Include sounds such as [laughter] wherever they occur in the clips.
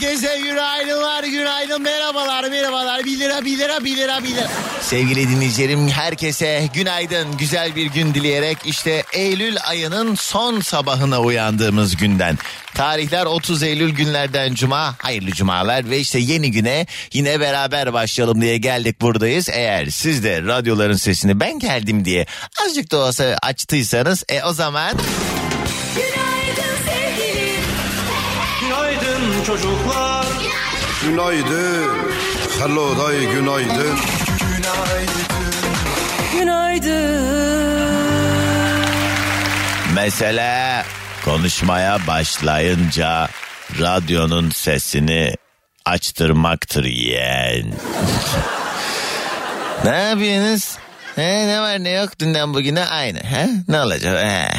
herkese günaydınlar, günaydın, merhabalar, merhabalar. 1 lira, 1 lira, 1 lira, 1 lira. Sevgili dinleyicilerim herkese günaydın, güzel bir gün dileyerek işte Eylül ayının son sabahına uyandığımız günden. Tarihler 30 Eylül günlerden cuma, hayırlı cumalar ve işte yeni güne yine beraber başlayalım diye geldik buradayız. Eğer siz de radyoların sesini ben geldim diye azıcık da olsa açtıysanız e o zaman... Günaydın çocuklar. Günaydın. Hello day günaydın. Günaydın. Mesele konuşmaya başlayınca radyonun sesini açtırmaktır yeğen. [laughs] ne yapıyorsunuz? He, ne var ne yok dünden bugüne aynı. He? Ne olacak? He.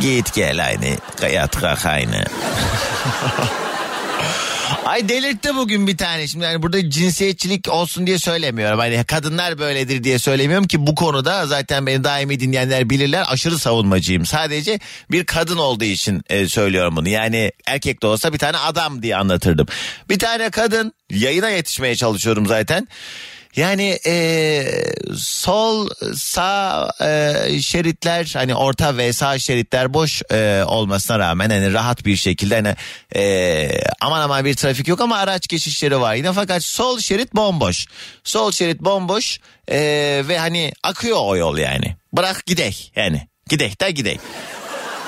Git gel aynı. Yat kalk aynı. [laughs] Ay delirtti bugün bir tane. Şimdi yani burada cinsiyetçilik olsun diye söylemiyorum. Hani kadınlar böyledir diye söylemiyorum ki bu konuda zaten beni daimi dinleyenler bilirler. Aşırı savunmacıyım. Sadece bir kadın olduğu için e, söylüyorum bunu. Yani erkek de olsa bir tane adam diye anlatırdım. Bir tane kadın yayına yetişmeye çalışıyorum zaten. Yani e, sol sağ e, şeritler hani orta ve sağ şeritler boş e, olmasına rağmen hani rahat bir şekilde hani e, aman aman bir trafik yok ama araç geçişleri var yine fakat sol şerit bomboş. Sol şerit bomboş e, ve hani akıyor o yol yani. Bırak gidek yani gidek de gidek.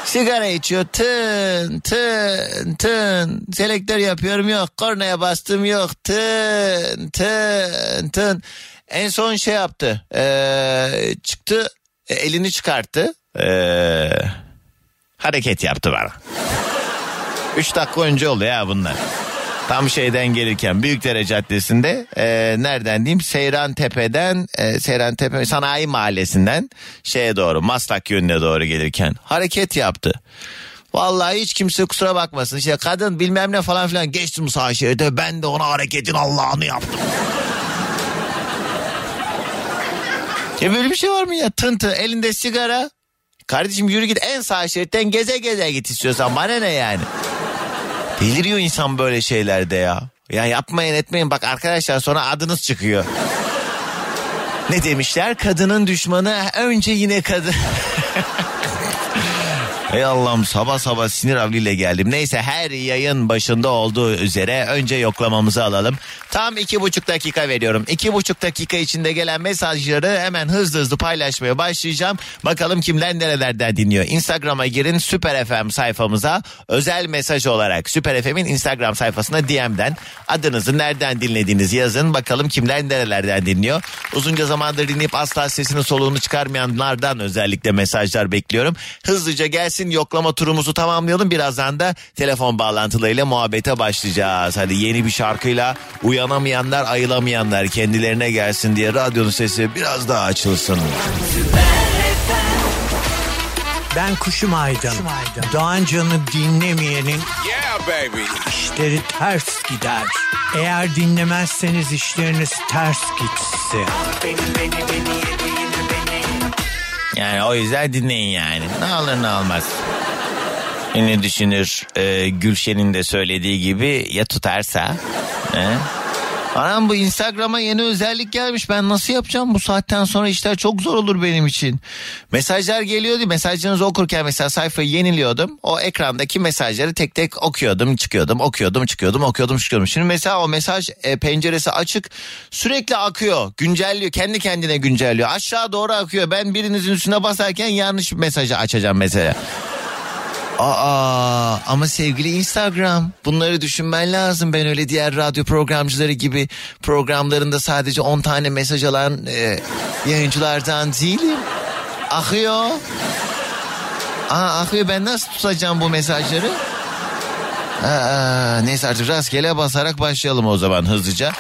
Sigara içiyor tın tın tın. Selektör yapıyorum yok. Kornaya bastım yok. Tın tın tın. En son şey yaptı. Ee, çıktı e, elini çıkarttı. Ee, hareket yaptı bana. Üç dakika önce oldu ya bunlar. Tam şeyden gelirken Büyükdere Caddesi'nde e, nereden diyeyim Seyran Tepe'den e, Seyran Tepe Sanayi Mahallesi'nden şeye doğru Maslak yönüne doğru gelirken hareket yaptı. Vallahi hiç kimse kusura bakmasın. İşte kadın bilmem ne falan filan geçtim sağ şeride ben de ona hareketin Allah'ını yaptım. [laughs] ya böyle bir şey var mı ya? Tıntı elinde sigara. Kardeşim yürü git en sağ şeritten geze geze git istiyorsan bana ne yani? Deliriyor insan böyle şeylerde ya. Ya yapmayın etmeyin bak arkadaşlar sonra adınız çıkıyor. Ne demişler? Kadının düşmanı önce yine kadın. [laughs] Ey Allah'ım sabah sabah sinir avliyle geldim. Neyse her yayın başında olduğu üzere önce yoklamamızı alalım. Tam iki buçuk dakika veriyorum. İki buçuk dakika içinde gelen mesajları hemen hızlı hızlı paylaşmaya başlayacağım. Bakalım kimler nerelerden dinliyor. Instagram'a girin Süper FM sayfamıza özel mesaj olarak Süper FM'in Instagram sayfasına DM'den adınızı nereden dinlediğinizi yazın. Bakalım kimler nerelerden dinliyor. Uzunca zamandır dinleyip asla sesini soluğunu çıkarmayanlardan özellikle mesajlar bekliyorum. Hızlıca gelsin yoklama turumuzu tamamlayalım. Birazdan da telefon bağlantılarıyla muhabbete başlayacağız. Hadi yeni bir şarkıyla uyanamayanlar ayılamayanlar kendilerine gelsin diye radyonun sesi biraz daha açılsın. Ben Kuşum Aydın. Doğan Can'ı dinlemeyenin işleri ters gider. Eğer dinlemezseniz işleriniz ters gitsin. Yani o yüzden dinleyin yani. Ne alır ne almaz. Ne düşünür e, Gülşen'in de söylediği gibi ya tutarsa. He? Anam bu Instagram'a yeni özellik gelmiş. Ben nasıl yapacağım bu saatten sonra işler çok zor olur benim için. Mesajlar geliyordu. Mesajlarınızı okurken mesela sayfayı yeniliyordum. O ekrandaki mesajları tek tek okuyordum, çıkıyordum, okuyordum, çıkıyordum, okuyordum, çıkıyordum. Şimdi mesela o mesaj e, penceresi açık. Sürekli akıyor, güncelliyor. Kendi kendine güncelliyor. Aşağı doğru akıyor. Ben birinizin üstüne basarken yanlış mesajı açacağım mesela. Aa ama sevgili Instagram bunları düşünmen lazım. Ben öyle diğer radyo programcıları gibi programlarında sadece 10 tane mesaj alan e, yayıncılardan değilim. Akıyor. Aa akıyor ben nasıl tutacağım bu mesajları? Aa, neyse artık rastgele basarak başlayalım o zaman hızlıca.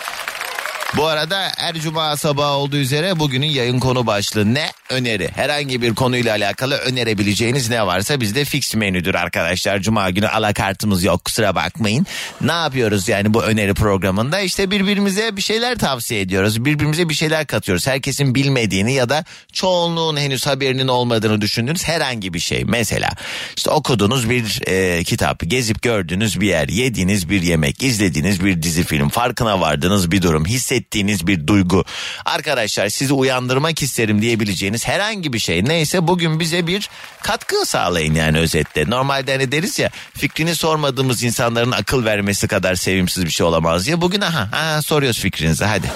Bu arada her cuma sabahı olduğu üzere bugünün yayın konu başlığı ne? Öneri. Herhangi bir konuyla alakalı önerebileceğiniz ne varsa bizde fix menüdür arkadaşlar. Cuma günü alakartımız yok kusura bakmayın. Ne yapıyoruz yani bu öneri programında? İşte birbirimize bir şeyler tavsiye ediyoruz. Birbirimize bir şeyler katıyoruz. Herkesin bilmediğini ya da çoğunluğun henüz haberinin olmadığını düşündüğünüz herhangi bir şey. Mesela işte okuduğunuz bir e, kitap, gezip gördüğünüz bir yer, yediğiniz bir yemek, izlediğiniz bir dizi film, farkına vardığınız bir durum, hissettiğiniz bir duygu. Arkadaşlar sizi uyandırmak isterim diyebileceğiniz herhangi bir şey neyse bugün bize bir katkı sağlayın yani özetle. Normalde hani deriz ya fikrini sormadığımız insanların akıl vermesi kadar sevimsiz bir şey olamaz ya. Bugün aha, aha soruyoruz fikrinizi hadi.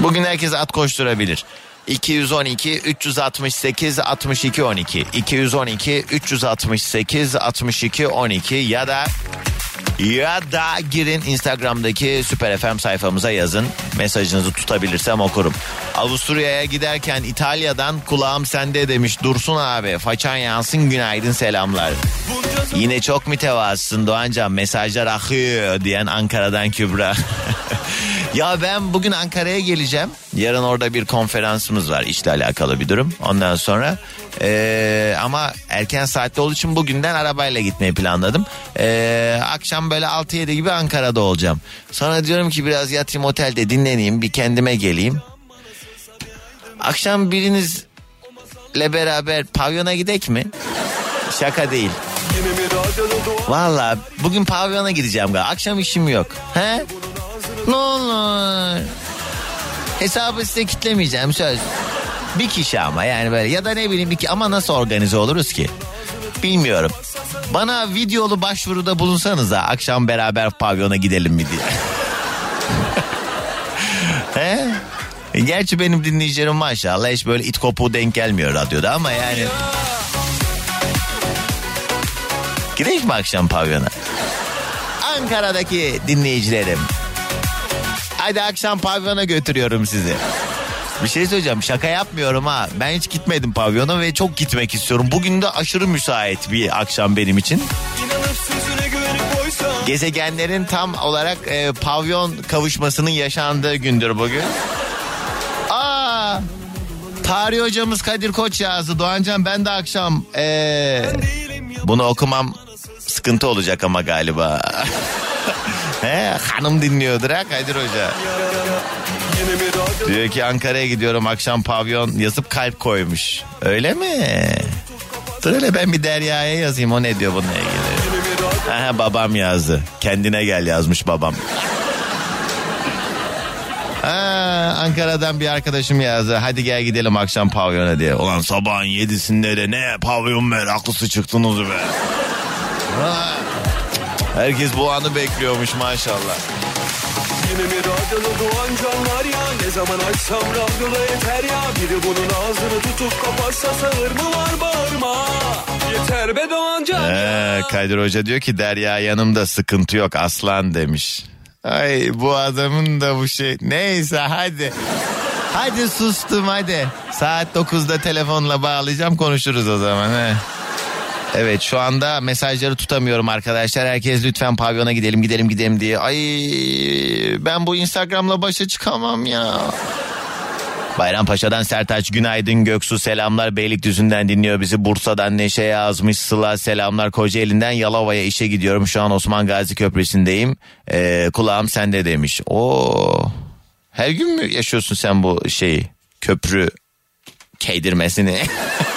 Bugün herkes at koşturabilir. 212 368 62 12 212 368 62 12 ya da ya da girin Instagram'daki Süper FM sayfamıza yazın. Mesajınızı tutabilirsem okurum. Avusturya'ya giderken İtalya'dan kulağım sende demiş Dursun abi. Façan yansın günaydın selamlar. Yine çok mütevazısın Doğancan mesajlar akıyor diyen Ankara'dan Kübra. [laughs] ya ben bugün Ankara'ya geleceğim. Yarın orada bir konferansımız var işle alakalı bir durum. Ondan sonra eee, ama erken saatte olduğu için bugünden arabayla gitmeyi planladım. Eee, akşam böyle 6-7 gibi Ankara'da olacağım. Sonra diyorum ki biraz yatayım otelde dinleneyim bir kendime geleyim. Akşam birinizle beraber pavyona gidek mi? Şaka değil. Valla bugün pavyona gideceğim galiba. Akşam işim yok. He? Ne olur. Hesabı size kitlemeyeceğim söz. Bir kişi ama yani böyle ya da ne bileyim bir ki ama nasıl organize oluruz ki? Bilmiyorum. Bana videolu başvuruda bulunsanız da akşam beraber pavyona gidelim mi diye. [laughs] He? Gerçi benim dinleyicilerim maşallah hiç böyle it kopuğu denk gelmiyor radyoda ama yani. Gidelim mi akşam pavyona? Ankara'daki dinleyicilerim. Hadi akşam pavyona götürüyorum sizi. Bir şey söyleyeceğim şaka yapmıyorum ha. Ben hiç gitmedim pavyona ve çok gitmek istiyorum. Bugün de aşırı müsait bir akşam benim için. Gezegenlerin tam olarak e, pavyon kavuşmasının yaşandığı gündür bugün. Aa, tarih hocamız Kadir Koç yazdı. Doğancan ben de akşam e, bunu okumam sıkıntı olacak ama galiba. [laughs] He, hanım dinliyordur ha Kadir Hoca. Diyor ki Ankara'ya gidiyorum akşam pavyon yazıp kalp koymuş. Öyle mi? Dur hele ben bir Derya'ya yazayım o ne diyor bununla ilgili. Aha, babam yazdı. Kendine gel yazmış babam. Ha, Ankara'dan bir arkadaşım yazdı. Hadi gel gidelim akşam pavyona diye. Ulan sabahın yedisinde de ne pavyon meraklısı çıktınız be. Ha, Herkes bu anı bekliyormuş maşallah. Yine mi radyoda doğan can var ya Ne zaman açsam radyoda yeter ya Biri bunun ağzını tutup kapatsa sağır mı var bağırma Yeter be doğan can Ee, Kadir Hoca diyor ki Derya yanımda sıkıntı yok aslan demiş. Ay bu adamın da bu şey. Neyse hadi. Hadi sustum hadi. Saat 9'da telefonla bağlayacağım konuşuruz o zaman. He. Evet şu anda mesajları tutamıyorum arkadaşlar. Herkes lütfen pavyona gidelim gidelim gidelim diye. Ay ben bu Instagram'la başa çıkamam ya. Bayrampaşa'dan Sertaç günaydın Göksu selamlar. Beylikdüzü'nden dinliyor bizi. Bursa'dan Neşe yazmış Sıla selamlar. Kocaeli'nden Yalova'ya işe gidiyorum. Şu an Osman Gazi Köprüsü'ndeyim. Ee, kulağım sende demiş. Oo her gün mü yaşıyorsun sen bu şeyi köprü keydirmesini [laughs]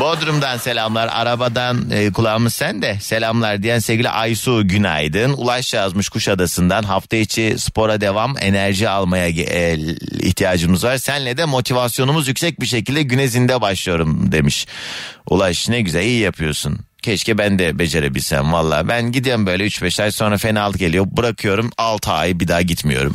Bodrum'dan selamlar. Arabadan e, kulağımız sen de selamlar diyen sevgili Aysu günaydın. Ulaş yazmış Kuşadası'ndan. Hafta içi spora devam enerji almaya e, ihtiyacımız var. Senle de motivasyonumuz yüksek bir şekilde güne zinde başlıyorum demiş. Ulaş ne güzel iyi yapıyorsun. Keşke ben de becerebilsem valla. Ben gidiyorum böyle 3-5 ay sonra fenalık geliyor. Bırakıyorum 6 ay bir daha gitmiyorum.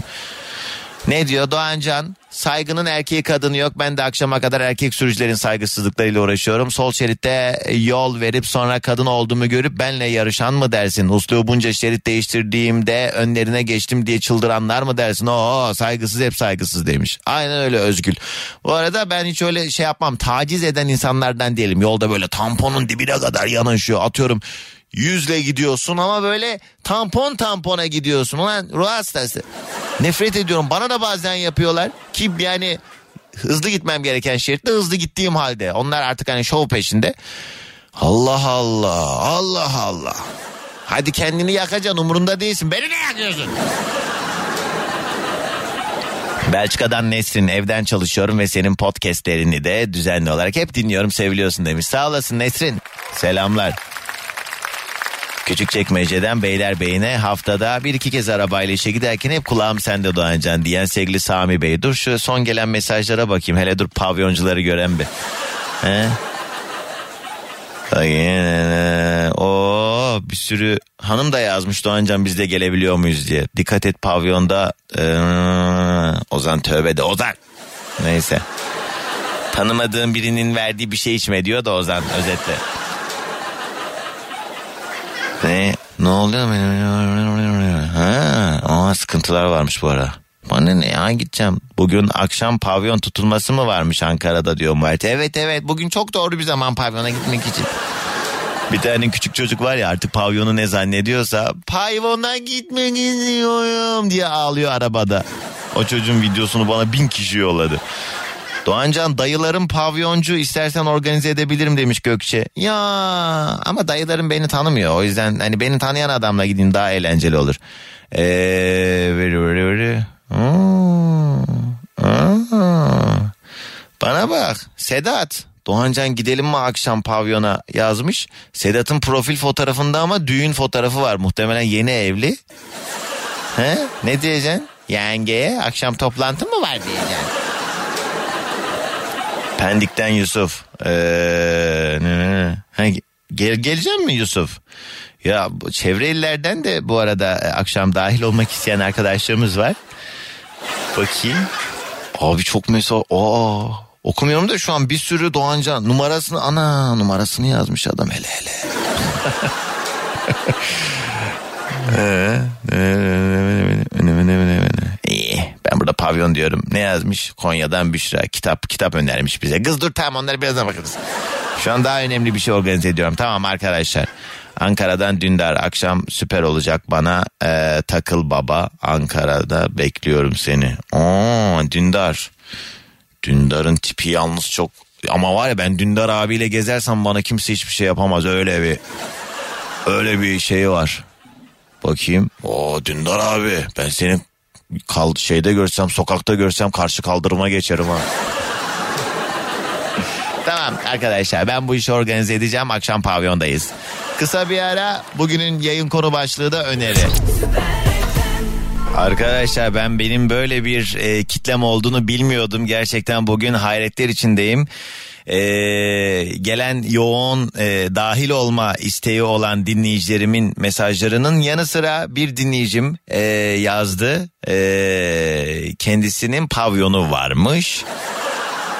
Ne diyor Doğancan? Saygının erkeği kadını yok. Ben de akşama kadar erkek sürücülerin saygısızlıklarıyla uğraşıyorum. Sol şeritte yol verip sonra kadın olduğumu görüp benle yarışan mı dersin? Uslubunca şerit değiştirdiğimde önlerine geçtim diye çıldıranlar mı dersin? Oo saygısız hep saygısız demiş. Aynen öyle Özgül. Bu arada ben hiç öyle şey yapmam. Taciz eden insanlardan değilim. Yolda böyle tamponun dibine kadar yanaşıyor. Atıyorum yüzle gidiyorsun ama böyle tampon tampona gidiyorsun. Ulan ruh hastası. Nefret ediyorum. Bana da bazen yapıyorlar. Ki yani hızlı gitmem gereken şeritte hızlı gittiğim halde. Onlar artık hani şov peşinde. Allah Allah. Allah Allah. Hadi kendini yakacaksın umurunda değilsin. Beni ne yakıyorsun? Belçika'dan Nesrin evden çalışıyorum ve senin podcastlerini de düzenli olarak hep dinliyorum seviliyorsun demiş. Sağ olasın Nesrin. Selamlar. Küçükçekmece'den Beylerbeyi'ne haftada bir iki kez arabayla işe giderken hep kulağım sende Doğancan diyen sevgili Sami Bey. Dur şu son gelen mesajlara bakayım. Hele dur pavyoncuları gören bir. He? O bir sürü hanım da yazmış Doğancan biz de gelebiliyor muyuz diye. Dikkat et pavyonda ee, Ozan tövbe de Ozan. Neyse. Tanımadığın birinin verdiği bir şey içme diyor da Ozan özetle. Ne? Ne oluyor benim? Ha, aa, sıkıntılar varmış bu ara. Bana ne ya gideceğim. Bugün akşam pavyon tutulması mı varmış Ankara'da diyor Mert. Evet evet bugün çok doğru bir zaman pavyona gitmek için. Bir tane küçük çocuk var ya artık pavyonu ne zannediyorsa pavyona gitmek istiyorum diye ağlıyor arabada. O çocuğun videosunu bana bin kişi yolladı. Doğancan dayılarım pavyoncu istersen organize edebilirim demiş Gökçe. Ya ama dayılarım beni tanımıyor. O yüzden hani beni tanıyan adamla gideyim daha eğlenceli olur. Ee, veri. Hmm. Bana bak Sedat. Doğancan gidelim mi akşam pavyona yazmış. Sedat'ın profil fotoğrafında ama düğün fotoğrafı var. Muhtemelen yeni evli. He? Ne diyeceksin? Yengeye akşam toplantı mı var diyeceksin. Pendik'ten Yusuf. Ee, gel, gelecek mi Yusuf? Ya çevre illerden de bu arada e, akşam dahil olmak isteyen arkadaşlarımız var. Bakayım. Abi çok mesela aa, okumuyorum da şu an bir sürü Doğancan numarasını ana numarasını yazmış adam hele hele. [laughs] Ee, İyi ben burada pavyon diyorum. Ne yazmış? Konya'dan Büşra kitap kitap önermiş bize. Kız dur tamam onları birazdan bakarız. Şu an daha önemli bir şey organize ediyorum. Tamam arkadaşlar. Ankara'dan Dündar akşam süper olacak bana e, takıl baba Ankara'da bekliyorum seni. Oo Dündar. Dündar'ın tipi yalnız çok ama var ya ben Dündar abiyle gezersem bana kimse hiçbir şey yapamaz öyle bir öyle bir şey var. Bakayım. O Dündar abi ben seni kal şeyde görsem sokakta görsem karşı kaldırıma geçerim ha. [laughs] tamam arkadaşlar ben bu işi organize edeceğim akşam pavyondayız. Kısa bir ara bugünün yayın konu başlığı da öneri. Arkadaşlar ben benim böyle bir e, kitlem olduğunu bilmiyordum. Gerçekten bugün hayretler içindeyim. E, gelen yoğun e, dahil olma isteği olan dinleyicilerimin mesajlarının yanı sıra bir dinleyicim e, yazdı. E, kendisinin pavyonu varmış.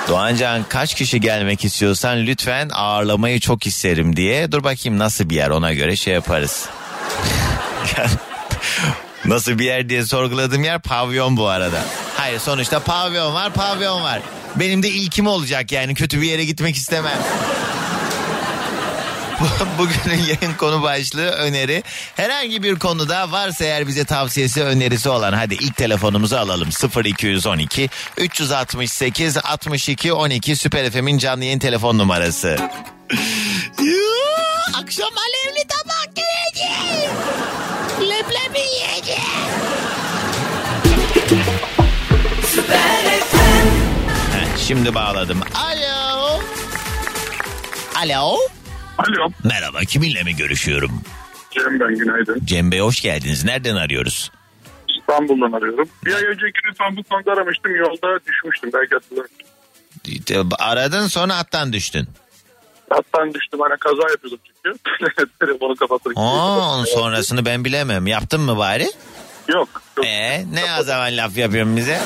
Doğancan kaç kişi gelmek istiyorsan lütfen ağırlamayı çok isterim diye. Dur bakayım nasıl bir yer ona göre şey yaparız. [laughs] Nasıl bir yer diye sorguladığım yer pavyon bu arada. Hayır sonuçta pavyon var pavyon var. Benim de ilkim olacak yani kötü bir yere gitmek istemem. Bu- Bugünün yayın konu başlığı öneri. Herhangi bir konuda varsa eğer bize tavsiyesi önerisi olan hadi ilk telefonumuzu alalım. 0212 368 62 12 Süper FM'in canlı yayın telefon numarası. [laughs] Akşam alevli tabak Şimdi bağladım. Alo. Alo. Alo. Merhaba kiminle mi görüşüyorum? Cem ben günaydın. Cem Bey hoş geldiniz. Nereden arıyoruz? İstanbul'dan arıyorum. Bir ay önceki Samsun'da aramıştım. Yolda düşmüştüm. Belki hatırlarsın. Aradın sonra attan düştün. Hattan düştüm. Hani kaza yapıyordum çünkü. [laughs] Telefonu kapatırken. Onun sonrasını ben bilemem. Yaptın mı bari? Yok. yok. Ee, ne o zaman laf yapıyorsun bize?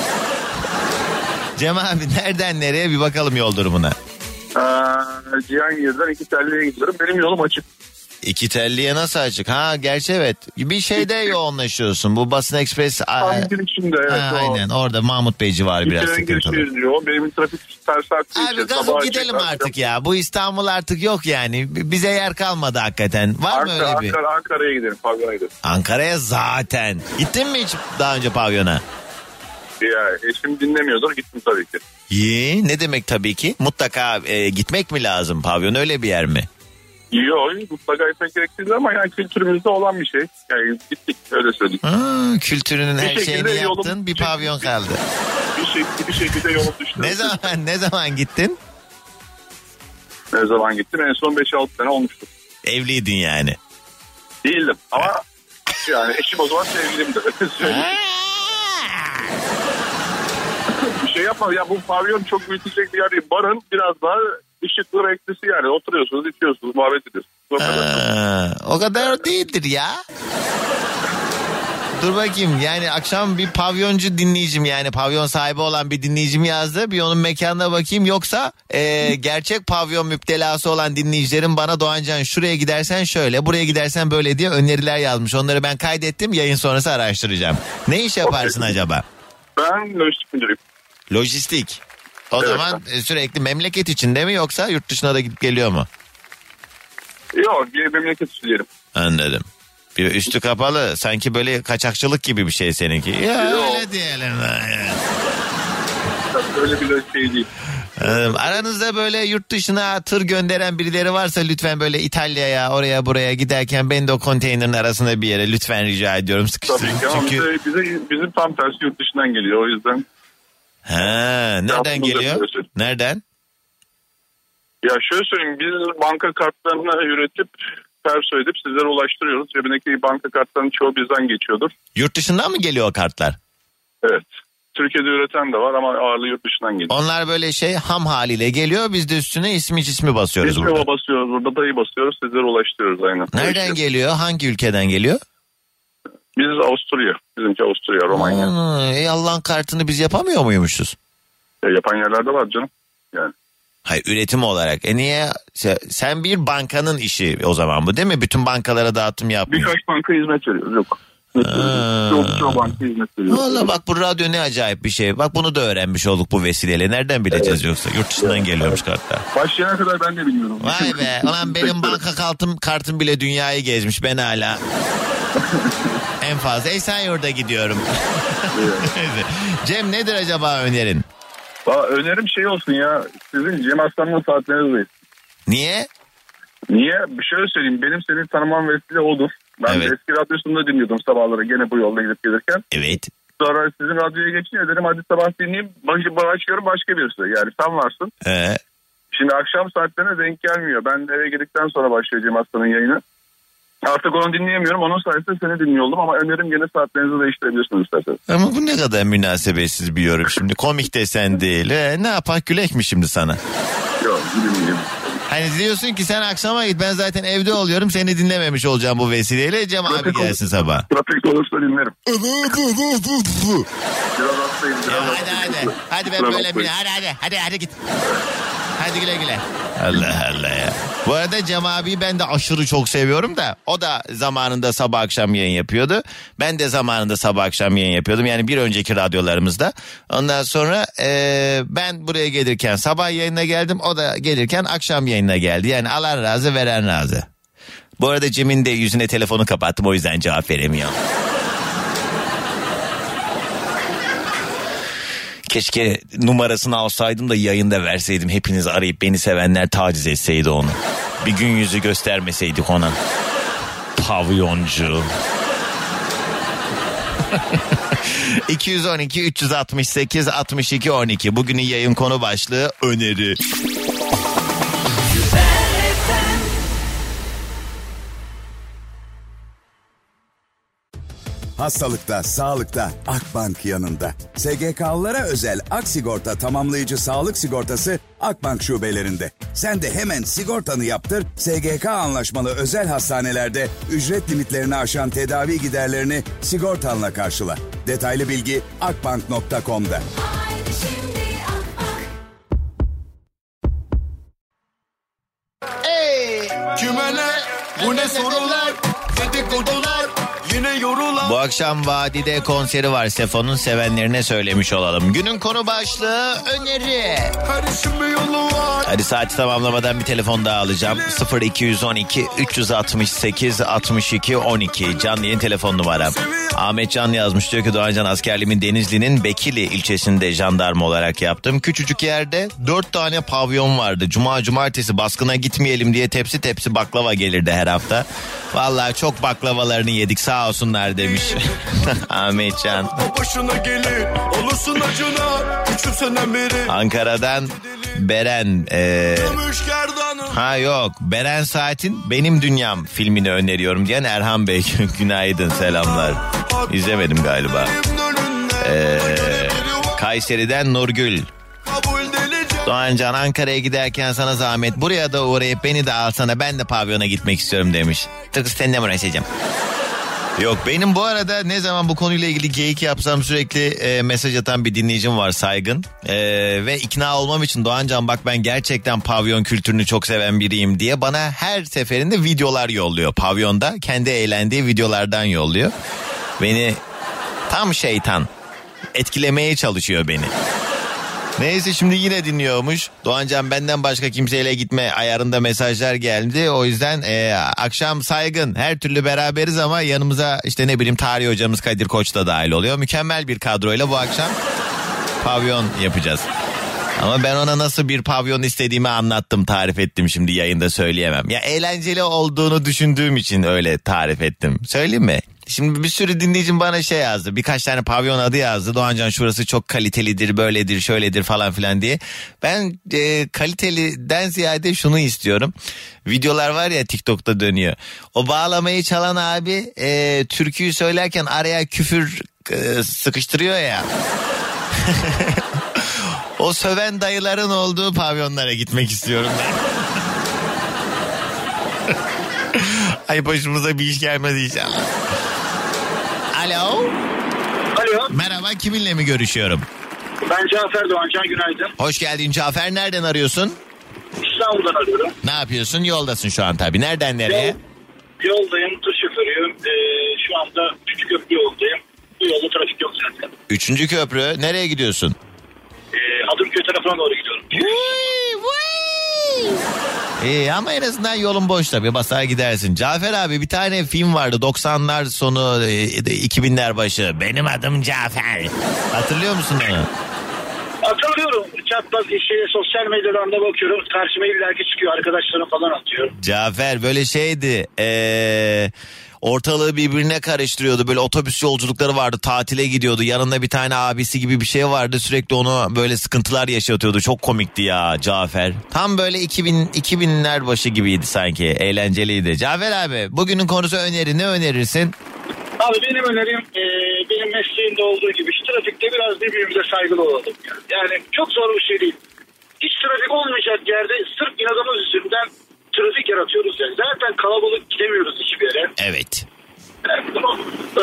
Cem abi nereden nereye bir bakalım yol durumuna. Ee, Cihangir'den iki telliye gidiyorum. Benim yolum açık. İki telliye nasıl açık? Ha gerçi evet. Bir şeyde yoğunlaşıyorsun. Bu basın ekspres... Tam girişinde evet. Ha, aynen orada Mahmut Beyci var biraz sıkıntılı. izliyor. Benim trafik ters Abi gazım sabah gidelim açık artık ya. Bu İstanbul artık yok yani. Bize yer kalmadı hakikaten. Var mı Ankara, öyle bir? Ankara, Ankara'ya gidelim. Pavyona gidelim. Ankara'ya zaten. Gittin mi hiç daha önce pavyona? Ya eşim dinlemiyordur. Gittim tabii ki. İyi. Ne demek tabii ki? Mutlaka e, gitmek mi lazım pavyon öyle bir yer mi? Yok mutlaka gitmek gerektiği ama yani kültürümüzde olan bir şey. Yani gittik öyle söyleyeyim. Ha, kültürünün Bir her şeyini yolum- yaptın bir pavyon kaldı. Bir, şekilde, bir şekilde yolum düştü. Ne zaman ne zaman gittin? Ne zaman gittim? En son 5-6 sene olmuştu. Evliydin yani. Değildim ama yani eşim o zaman sevgilimdi. [laughs] Şey yapma ya bu pavyon çok büyütecek bir yer değil. Barın biraz daha ışıklı renklisi yani. Oturuyorsunuz, içiyorsunuz, muhabbet ediyorsunuz. O kadar. Ha, o kadar değildir ya. Dur bakayım yani akşam bir pavyoncu dinleyicim yani pavyon sahibi olan bir dinleyicim yazdı. Bir onun mekanına bakayım yoksa e, gerçek pavyon müptelası olan dinleyicilerim bana Doğancan şuraya gidersen şöyle buraya gidersen böyle diye öneriler yazmış. Onları ben kaydettim yayın sonrası araştıracağım. Ne iş yaparsın acaba? Ben lojistik müdürüyüm. Lojistik. O Evet. zaman e, sürekli memleket içinde mi yoksa yurt dışına da gidip geliyor mu? Yok bir memleket söyleyelim. Anladım. Bir üstü kapalı sanki böyle kaçakçılık gibi bir şey seninki. Ya Yok. öyle diyelim. Öyle bir şey değil. Anladım. Aranızda böyle yurt dışına tır gönderen birileri varsa lütfen böyle İtalya'ya oraya buraya giderken beni de o konteynerin arasında bir yere lütfen rica ediyorum sıkıştırın. Tabii ki ama Çünkü... bize, bize, bizim tam tersi yurt dışından geliyor. O yüzden Ha, nereden Yaptığımız geliyor? Nereden? Ya şöyle söyleyeyim biz banka kartlarını üretip ters edip sizlere ulaştırıyoruz. Cebindeki banka kartlarının çoğu bizden geçiyordur. Yurt dışından mı geliyor o kartlar? Evet. Türkiye'de üreten de var ama ağırlığı yurt dışından geliyor. Onlar böyle şey ham haliyle geliyor biz de üstüne ismi cismi basıyoruz İsmi burada. basıyoruz burada dayı basıyoruz sizlere ulaştırıyoruz aynen. Nereden geliyor? Hangi ülkeden geliyor? Biz Avusturya. Bizimki Avusturya, Romanya. Aa, ey Allah'ın kartını biz yapamıyor muymuşuz? Ya yapan yerlerde var canım. Yani Hayır üretim olarak. E niye? Sen, bir bankanın işi o zaman bu değil mi? Bütün bankalara dağıtım yapmıyor. birkaç banka hizmet veriyoruz. Yok. Çok çok banka hizmet veriyoruz. Valla bak bu radyo ne acayip bir şey. Bak bunu da öğrenmiş olduk bu vesileyle. Nereden bileceğiz yoksa? Yurt dışından geliyormuş kartlar. Başlayana kadar ben de bilmiyorum. Vay be. Ulan benim [laughs] banka kartım, kartım bile dünyayı gezmiş. Ben hala. [laughs] en fazla Esenyurt'a gidiyorum. [laughs] Cem nedir acaba önerin? Valla önerim şey olsun ya. Sizin Cem Aslan'ın saatleriniz Niye? Niye? Bir şöyle söyleyeyim. Benim seni tanımam vesile odur. Ben Evet. eski radyosunda dinliyordum sabahları gene bu yolda gidip gelirken. Evet. Sonra sizin radyoya geçince dedim hadi sabah dinleyeyim. Başı açıyorum başka birisi. Yani sen varsın. Ee, Şimdi akşam saatlerine denk gelmiyor. Ben de eve girdikten sonra başlıyor Cem Aslan'ın yayını. Artık onu dinleyemiyorum. Onun sayesinde seni dinliyordum ama önerim gene saatlerinizi değiştirebilirsiniz isterseniz. ama bu ne kadar münasebetsiz bir yorum şimdi. Komik desen değil. Ee, ne yapak gülek mi şimdi sana? Yok dinleyeyim. Hani diyorsun ki sen akşama git ben zaten evde oluyorum seni dinlememiş olacağım bu vesileyle Cem abi Trafik gelsin sabah. Trafik olursa dinlerim. Biraz hastayım. Ya Biraz hadi hastayım. hadi. Hadi ben böyle hadi hadi hadi hadi git. Hadi güle güle. Allah Allah ya. Bu arada Cem abi ben de aşırı çok seviyorum da o da zamanında sabah akşam yayın yapıyordu. Ben de zamanında sabah akşam yayın yapıyordum. Yani bir önceki radyolarımızda. Ondan sonra e, ben buraya gelirken sabah yayına geldim. O da gelirken akşam yayına geldi. Yani alan razı veren razı. Bu arada Cem'in de yüzüne telefonu kapattım o yüzden cevap veremiyor. Keşke numarasını alsaydım da yayında verseydim. Hepiniz arayıp beni sevenler taciz etseydi onu. Bir gün yüzü göstermeseydik ona. Pavyoncu. 212 368 62 12 bugünün yayın konu başlığı öneri. Hastalıkta, sağlıkta Akbank yanında. SGK'lılara özel Aksigorta tamamlayıcı sağlık sigortası Akbank şubelerinde. Sen de hemen sigortanı yaptır, SGK anlaşmalı özel hastanelerde ücret limitlerini aşan tedavi giderlerini sigortanla karşıla. Detaylı bilgi akbank.com'da. Haydi şimdi. Kümele bu ne sorular dedikodular bu akşam Vadide konseri var Sefo'nun sevenlerine söylemiş olalım. Günün konu başlığı öneri. Hadi saati tamamlamadan bir telefon daha alacağım. 0212 368 62 12 canlı yayın telefon numaram. Ahmet Can yazmış diyor ki Doğancan askerliğimin Denizli'nin Bekili ilçesinde jandarma olarak yaptım. Küçücük yerde dört tane pavyon vardı. Cuma cumartesi baskına gitmeyelim diye tepsi tepsi baklava gelirdi her hafta. Vallahi çok baklavalarını yedik sağ olsunlar demiş. [laughs] Ahmet Can. O başına gelir, olursun acına. Üçü sene beri. Ankara'dan Beren. gerdanı. Ha yok Beren Saat'in Benim Dünyam filmini öneriyorum diyen Erhan Bey [laughs] günaydın selamlar. İzlemedim galiba. Ee, Kayseri'den Nurgül. Doğancan Ankara'ya giderken sana zahmet buraya da uğrayıp beni de alsana ben de pavyona gitmek istiyorum demiş. Tık seninle uğraşacağım? Yok benim bu arada ne zaman bu konuyla ilgili geyik yapsam sürekli e, mesaj atan bir dinleyicim var saygın. E, ve ikna olmam için Doğancan bak ben gerçekten pavyon kültürünü çok seven biriyim diye bana her seferinde videolar yolluyor. Pavyonda kendi eğlendiği videolardan yolluyor. Beni tam şeytan etkilemeye çalışıyor beni. Neyse şimdi yine dinliyormuş. Doğancan benden başka kimseyle gitme ayarında mesajlar geldi. O yüzden e, akşam saygın her türlü beraberiz ama yanımıza işte ne bileyim tarih hocamız Kadir Koç da dahil oluyor. Mükemmel bir kadroyla bu akşam pavyon yapacağız. Ama ben ona nasıl bir pavyon istediğimi anlattım tarif ettim şimdi yayında söyleyemem. Ya eğlenceli olduğunu düşündüğüm için öyle tarif ettim. Söyleyeyim mi? Şimdi bir sürü dinleyicim bana şey yazdı. Birkaç tane pavyon adı yazdı. Doğancan şurası çok kalitelidir, böyledir, şöyledir falan filan diye. Ben e, kaliteliden ziyade şunu istiyorum. Videolar var ya TikTok'ta dönüyor. O bağlamayı çalan abi e, türküyü söylerken araya küfür e, sıkıştırıyor ya. [laughs] O söven dayıların olduğu pavyonlara gitmek istiyorum ben. [laughs] Ay başımıza bir iş gelmedi inşallah. Alo. Merhaba kiminle mi görüşüyorum? Ben Cafer Doğancan günaydın. Hoş geldin Cafer. Nereden arıyorsun? İstanbul'dan arıyorum. Ne yapıyorsun? Yoldasın şu an tabii. Nereden nereye? Yoldayım, tır şoförüyüm. Ee, şu anda küçük köprü yoldayım. Bu yolda trafik yok zaten. Üçüncü köprü. Nereye gidiyorsun? Ee, Adımköy tarafına doğru gidiyorum. İyi ama en azından yolun boş tabii basar gidersin. Cafer abi bir tane film vardı 90'lar sonu e, 2000'ler başı. Benim adım Cafer. Hatırlıyor musun onu? Hatırlıyorum. Çatlat şey, sosyal medyadan da bakıyorum. Karşıma illaki çıkıyor. Arkadaşlarım falan atıyor. Cafer böyle şeydi. Eee ortalığı birbirine karıştırıyordu. Böyle otobüs yolculukları vardı. Tatile gidiyordu. Yanında bir tane abisi gibi bir şey vardı. Sürekli onu böyle sıkıntılar yaşatıyordu. Çok komikti ya Cafer. Tam böyle 2000 2000'ler başı gibiydi sanki. Eğlenceliydi. Cafer abi bugünün konusu öneri ne önerirsin? Abi benim önerim e, benim mesleğimde olduğu gibi şu trafikte biraz birbirimize saygılı olalım. Yani. yani çok zor bir şey değil. Hiç trafik olmayacak yerde sırf inadımız yüzünden trafik yaratıyoruz. Yani. Zaten kalabalık gidemiyoruz hiçbir yere. Evet. Yani bunu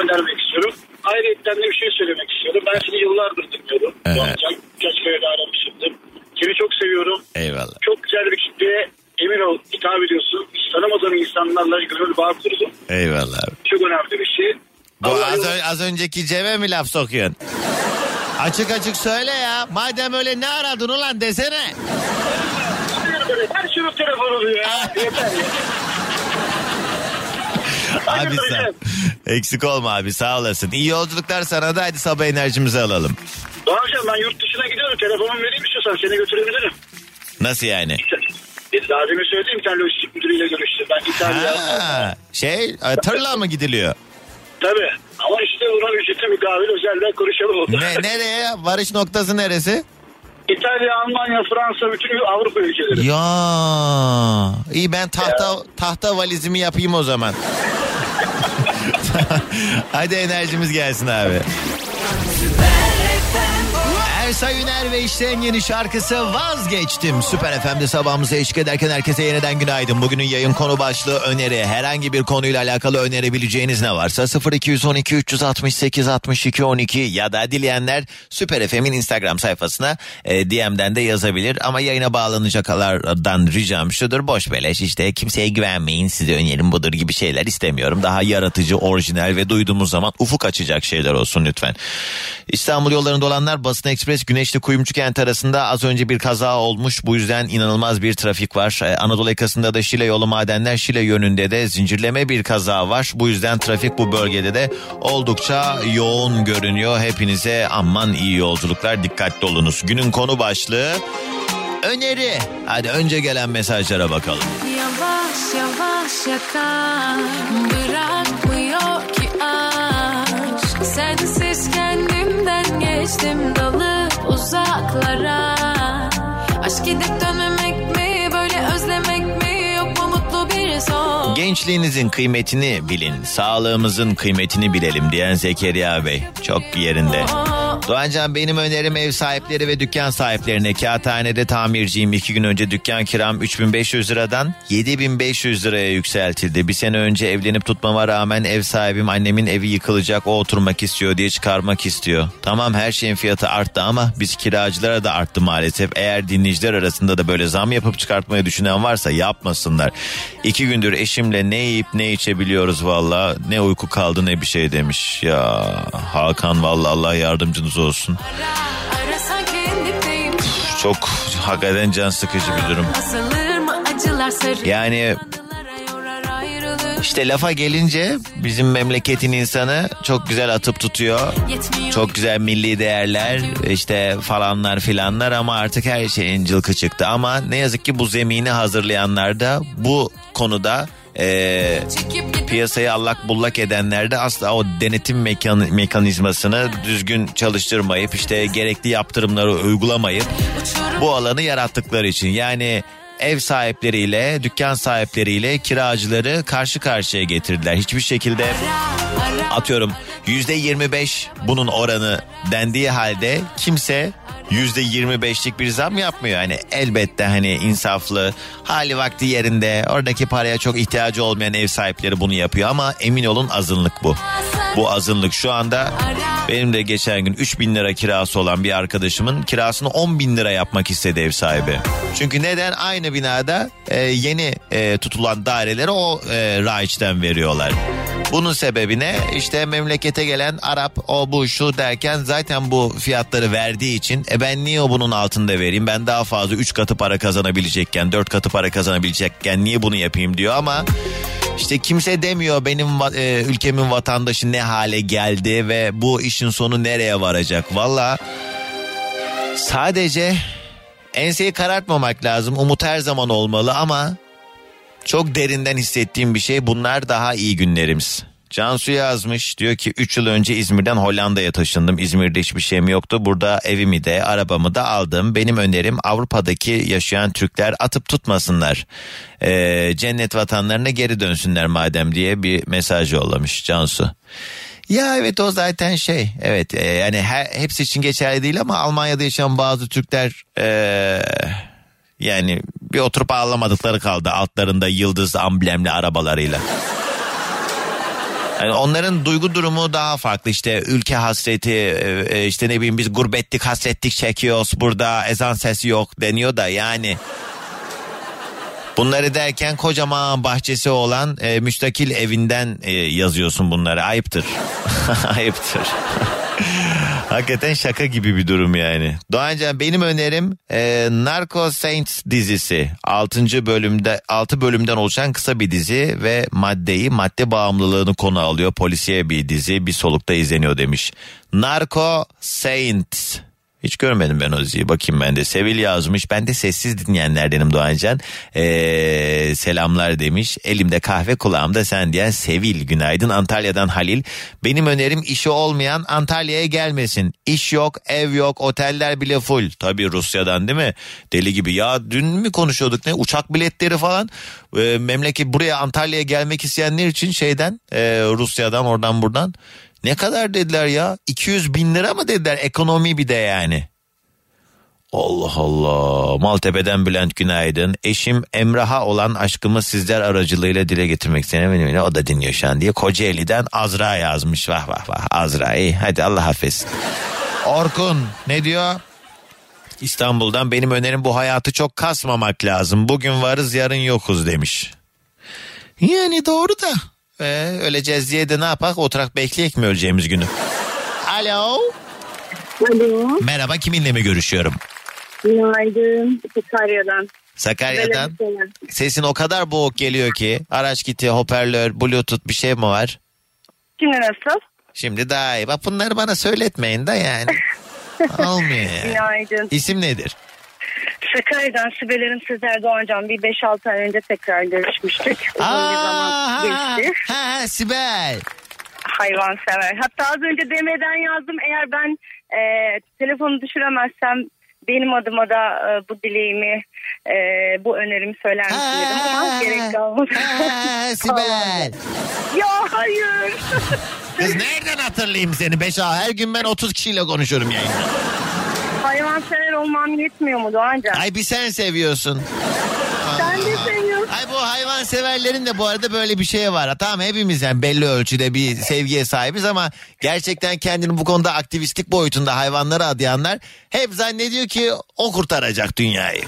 önermek istiyorum. Ayrıca de bir şey söylemek istiyorum. Ben seni yıllardır dinliyorum. Evet. Kaç kere de aramışımdır. Seni çok seviyorum. Eyvallah. Çok güzel bir kitleye emin ol hitap ediyorsun. Hiç tanımadığın insanlarla gönül bağ kurdun. Eyvallah abi. Çok önemli bir şey. Bu az, ö- az önceki Cem'e mi laf sokuyorsun? Açık açık söyle ya. Madem öyle ne aradın ulan desene. Telefon oluyor ya. [laughs] Yeter ya. Abi sen Hadi eksik olma abi sağ olasın. İyi yolculuklar sana da hadi sabah enerjimizi alalım. Doğancan ben yurt dışına gidiyorum. Telefonumu vereyim istiyorsan seni götürebilirim. Nasıl yani? Demin söyledim bir tane lojistik müdürüyle görüştüm. Ben İtalya. Ha, şey e, tırla mı gidiliyor? Tabii. Ama işte buna ücreti mukabil özelden konuşalım oldu. Ne, nereye? Varış noktası neresi? İtalya, Almanya, Fransa bütün Avrupa ülkeleri. Ya iyi ben tahta tahta valizimi yapayım o zaman. [laughs] [laughs] Hadi enerjimiz gelsin abi. Hande Sayüner ve işte en yeni şarkısı Vazgeçtim. Süper FM'de sabahımıza eşlik ederken herkese yeniden günaydın. Bugünün yayın konu başlığı öneri. Herhangi bir konuyla alakalı önerebileceğiniz ne varsa 0212 368 62 12 ya da dileyenler Süper FM'in Instagram sayfasına e, DM'den de yazabilir. Ama yayına bağlanacaklardan ricam şudur boş beleş işte kimseye güvenmeyin size önerim budur gibi şeyler istemiyorum. Daha yaratıcı, orijinal ve duyduğumuz zaman ufuk açacak şeyler olsun lütfen. İstanbul yollarında olanlar Basın Ekspres Güneşli Kuyumcu Kent arasında az önce bir kaza olmuş. Bu yüzden inanılmaz bir trafik var. Ee, Anadolu yakasında da Şile yolu madenler Şile yönünde de zincirleme bir kaza var. Bu yüzden trafik bu bölgede de oldukça yoğun görünüyor. Hepinize aman iyi yolculuklar dikkatli olunuz. Günün konu başlığı öneri. Hadi önce gelen mesajlara bakalım. Yavaş yavaş yakar Bırakmıyor ki aşk Sensiz kendimden geçtim dalıp uzaklara. Aşk gidip dönmemek Gençliğinizin kıymetini bilin, sağlığımızın kıymetini bilelim diyen Zekeriya Bey. Çok yerinde. Doğancan benim önerim ev sahipleri ve dükkan sahiplerine. Kağıthanede tamirciyim. iki gün önce dükkan kiram 3500 liradan 7500 liraya yükseltildi. Bir sene önce evlenip tutmama rağmen ev sahibim annemin evi yıkılacak o oturmak istiyor diye çıkarmak istiyor. Tamam her şeyin fiyatı arttı ama biz kiracılara da arttı maalesef. Eğer dinleyiciler arasında da böyle zam yapıp çıkartmayı düşünen varsa yapmasınlar. İki gündür eşimle ne yiyip ne içebiliyoruz valla. Ne uyku kaldı ne bir şey demiş. Ya Hakan valla Allah yardımcınız olsun. Çok hakikaten can sıkıcı bir durum. Yani işte lafa gelince bizim memleketin insanı çok güzel atıp tutuyor. Çok güzel milli değerler işte falanlar filanlar ama artık her şeyin cılkı çıktı. Ama ne yazık ki bu zemini hazırlayanlar da bu konuda Çekip gidip piyasayı allak bullak edenler de asla o denetim mekan- mekanizmasını düzgün çalıştırmayıp işte gerekli yaptırımları uygulamayıp bu alanı yarattıkları için yani ev sahipleriyle dükkan sahipleriyle kiracıları karşı karşıya getirdiler. Hiçbir şekilde atıyorum yüzde 25 bunun oranı dendiği halde kimse yüzde 25'lik bir zam yapmıyor. Yani elbette hani insaflı hali vakti yerinde oradaki paraya çok ihtiyacı olmayan ev sahipleri bunu yapıyor ama emin olun azınlık bu. Bu azınlık şu anda benim de geçen gün 3 bin lira kirası olan bir arkadaşımın kirasını 10 bin lira yapmak istedi ev sahibi. Çünkü neden aynı binada e, yeni e, tutulan daireleri o e, raiçten veriyorlar. Bunun sebebi ne? İşte memlekete gelen Arap o bu şu derken zaten bu fiyatları verdiği için e ben niye o bunun altında vereyim? Ben daha fazla 3 katı para kazanabilecekken 4 katı para kazanabilecekken niye bunu yapayım diyor ama işte kimse demiyor benim e, ülkemin vatandaşı ne hale geldi ve bu işin sonu nereye varacak? Valla sadece enseyi karartmamak lazım. Umut her zaman olmalı ama çok derinden hissettiğim bir şey bunlar daha iyi günlerimiz. Cansu yazmış diyor ki 3 yıl önce İzmir'den Hollanda'ya taşındım. İzmir'de hiçbir şeyim yoktu. Burada evimi de arabamı da aldım. Benim önerim Avrupa'daki yaşayan Türkler atıp tutmasınlar. Ee, cennet vatanlarına geri dönsünler madem diye bir mesaj yollamış Cansu. Ya evet o zaten şey evet e, yani her, hepsi için geçerli değil ama Almanya'da yaşayan bazı Türkler e, yani bir oturup ağlamadıkları kaldı altlarında yıldız amblemli arabalarıyla. Yani onların duygu durumu daha farklı işte ülke hasreti e, e, işte ne bileyim biz gurbetlik hasretlik çekiyoruz burada ezan sesi yok deniyor da yani Bunları derken kocaman bahçesi olan e, müstakil evinden e, yazıyorsun bunları. Ayıptır. [laughs] Ayıptır. Hakikaten şaka gibi bir durum yani. Doğancan benim önerim e, Narco Saints dizisi. 6. bölümde 6 bölümden oluşan kısa bir dizi ve maddeyi madde bağımlılığını konu alıyor. Polisiye bir dizi bir solukta izleniyor demiş. Narco Saints. Hiç görmedim ben o diziyi. Bakayım ben de. Sevil yazmış. Ben de sessiz dinleyenlerdenim Doğancan. Ee, selamlar demiş. Elimde kahve kulağımda sen diyen Sevil. Günaydın Antalya'dan Halil. Benim önerim işi olmayan Antalya'ya gelmesin. İş yok, ev yok, oteller bile full. Tabii Rusya'dan değil mi? Deli gibi. Ya dün mü konuşuyorduk ne? Uçak biletleri falan. Ee, memleket buraya Antalya'ya gelmek isteyenler için şeyden e, Rusya'dan oradan buradan ne kadar dediler ya? 200 bin lira mı dediler ekonomi bir de yani. Allah Allah. Maltepe'den Bülent günaydın. Eşim Emrah'a olan aşkımı sizler aracılığıyla dile getirmek istedim. O da dinliyor şu an diye. Kocaeli'den Azra yazmış. Vah vah vah. Azra iyi. Hadi Allah affetsin. Orkun ne diyor? İstanbul'dan benim önerim bu hayatı çok kasmamak lazım. Bugün varız yarın yokuz demiş. Yani doğru da. Ee, öleceğiz diye de ne yapak? Oturak bekleyek mi öleceğimiz günü? Alo. Alo. Merhaba kiminle mi görüşüyorum? Günaydın. Sakarya'dan. Sakarya'dan. Bir Sesin o kadar boğuk geliyor ki. Araç kiti, hoparlör, bluetooth bir şey mi var? Şimdi nasıl? Şimdi daha iyi. Bak bunları bana söyletmeyin de yani. [laughs] Olmuyor yani. Günaydın. İsim nedir? Sakarya'dan Sibel Hanım Sezer Doğancan bir 5-6 ay önce tekrar görüşmüştük. Uzun bir zaman geçti. Ha, Sibel. Hayvan sever. Hatta az önce DM'den yazdım. Eğer ben e, telefonu düşüremezsem benim adıma da e, bu dileğimi, e, bu önerimi söyler misin dedim ama gerek kalmadı. Ha, [laughs] Sibel. ya hayır. Kız nereden hatırlayayım seni? Beş her gün ben 30 kişiyle konuşuyorum yayında. Hayvan sever olmam yetmiyor mu Doğancan? Ay bir sen seviyorsun. Sen de seviyorsun. Ay bu hayvan severlerin de bu arada böyle bir şey var. Tamam hepimiz yani belli ölçüde bir sevgiye sahibiz ama gerçekten kendini bu konuda aktivistlik boyutunda hayvanlara adayanlar hep zannediyor ki o kurtaracak dünyayı.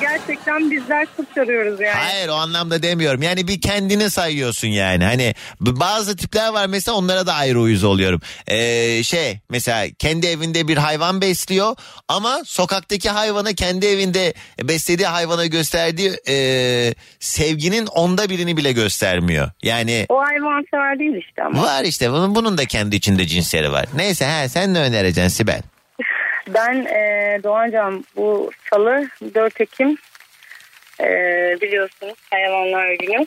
Gerçekten bizler kurtarıyoruz yani. Hayır o anlamda demiyorum. Yani bir kendini sayıyorsun yani. Hani bazı tipler var mesela onlara da ayrı uyuz oluyorum. Ee, şey mesela kendi evinde bir hayvan besliyor ama sokaktaki hayvanı kendi evinde beslediği hayvana gösterdiği e, sevginin onda birini bile göstermiyor. Yani O hayvan sever değil işte ama. var işte bunun, bunun da kendi içinde cinsleri var. Neyse ha sen ne önereceksin Sibel? Ben e, Doğancan bu salı 4 Ekim e, biliyorsunuz hayvanlar günü.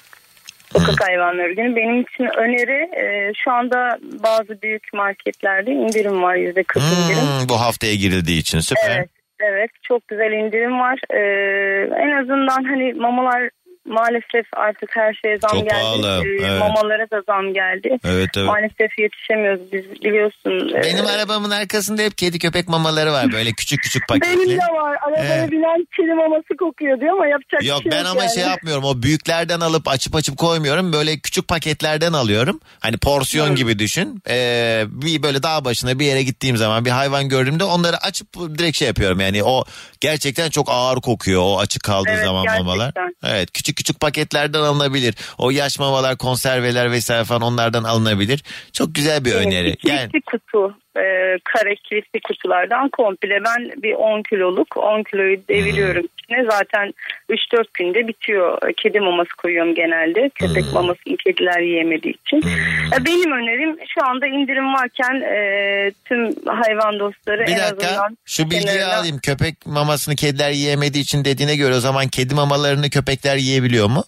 Sokak hayvanları günü. Benim için öneri e, şu anda bazı büyük marketlerde indirim var yüzde 40 indirim. Hmm, bu haftaya girildiği için süper. Evet, evet çok güzel indirim var. Ee, en azından hani mamalar maalesef artık her şeye zam Çok geldi. pahalı, Ee, evet. Mamalara da zam geldi. Evet, evet. Maalesef yetişemiyoruz biz biliyorsun. Ee, Benim arabamın arkasında hep kedi köpek mamaları var böyle küçük küçük paketli. Benim de var. Arabaya Evet. binen kedi maması kokuyor diyor ama yapacak Yok bir şey ben yok ama yani. şey yapmıyorum o büyüklerden alıp açıp açıp koymuyorum böyle küçük paketlerden alıyorum hani porsiyon gibi düşün ee, bir böyle dağ başına bir yere gittiğim zaman bir hayvan gördüğümde onları açıp direkt şey yapıyorum yani o gerçekten çok ağır kokuyor o açık kaldığı Evet, zaman gerçekten. mamalar evet küçük küçük paketlerden alınabilir. O yaş mamalar konserveler vesaire falan onlardan alınabilir. Çok güzel bir öneri. Kilitli yani kutu, e, kare kilitli kutulardan komple ben bir 10 kiloluk 10 kiloyu deviriyorum Hmm. içine zaten 3-4 günde bitiyor. Kedi maması koyuyorum genelde. Köpek Hmm. mamasını kediler yiyemediği için. E, Benim önerim şu anda indirim varken e, tüm hayvan dostları Bir en dakika azından şu bilgiyi kenarına- alayım. Köpek mamasını kediler yiyemediği için dediğine göre o zaman kedi mamalarını köpekler yiyebiliyor mu?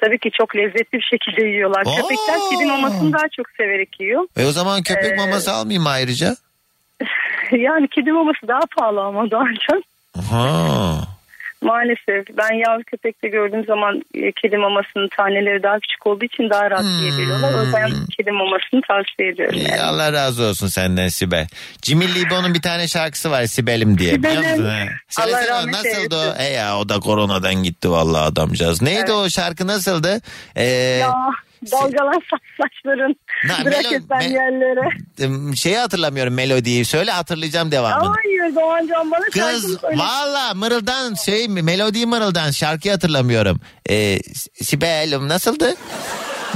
Tabii ki çok lezzetli bir şekilde yiyorlar. Oo. Köpekler kedi mamasını daha çok severek yiyor. E o zaman köpek Ee, maması almayayım ayrıca? [laughs] yani kedi maması daha pahalı ama daha çok. Ha. Maalesef ben yavru köpekte gördüğüm zaman e, kedi mamasının taneleri daha küçük olduğu için daha rahat Hmm. yiyebiliyorlar. O yüzden kedi mamasını tavsiye ediyorum. Yani. Allah razı olsun senden Sibel. Cimil Libo'nun bir tane şarkısı var Sibel'im diye. Sibel'im. Allah rahmet nasıldı o? eylesin. E ya o da koronadan gitti vallahi adamcağız. Neydi Evet. o şarkı nasıldı? Ee, Ya dalgalan saç [laughs] saçların Na, bırak esen yerlere. şeyi hatırlamıyorum melodiyi. Söyle hatırlayacağım devamını. Hayır Doğancan bana şarkını Kız valla mırıldan şey mi melodiyi mırıldan şarkıyı hatırlamıyorum. Ee, Sibel'im nasıldı?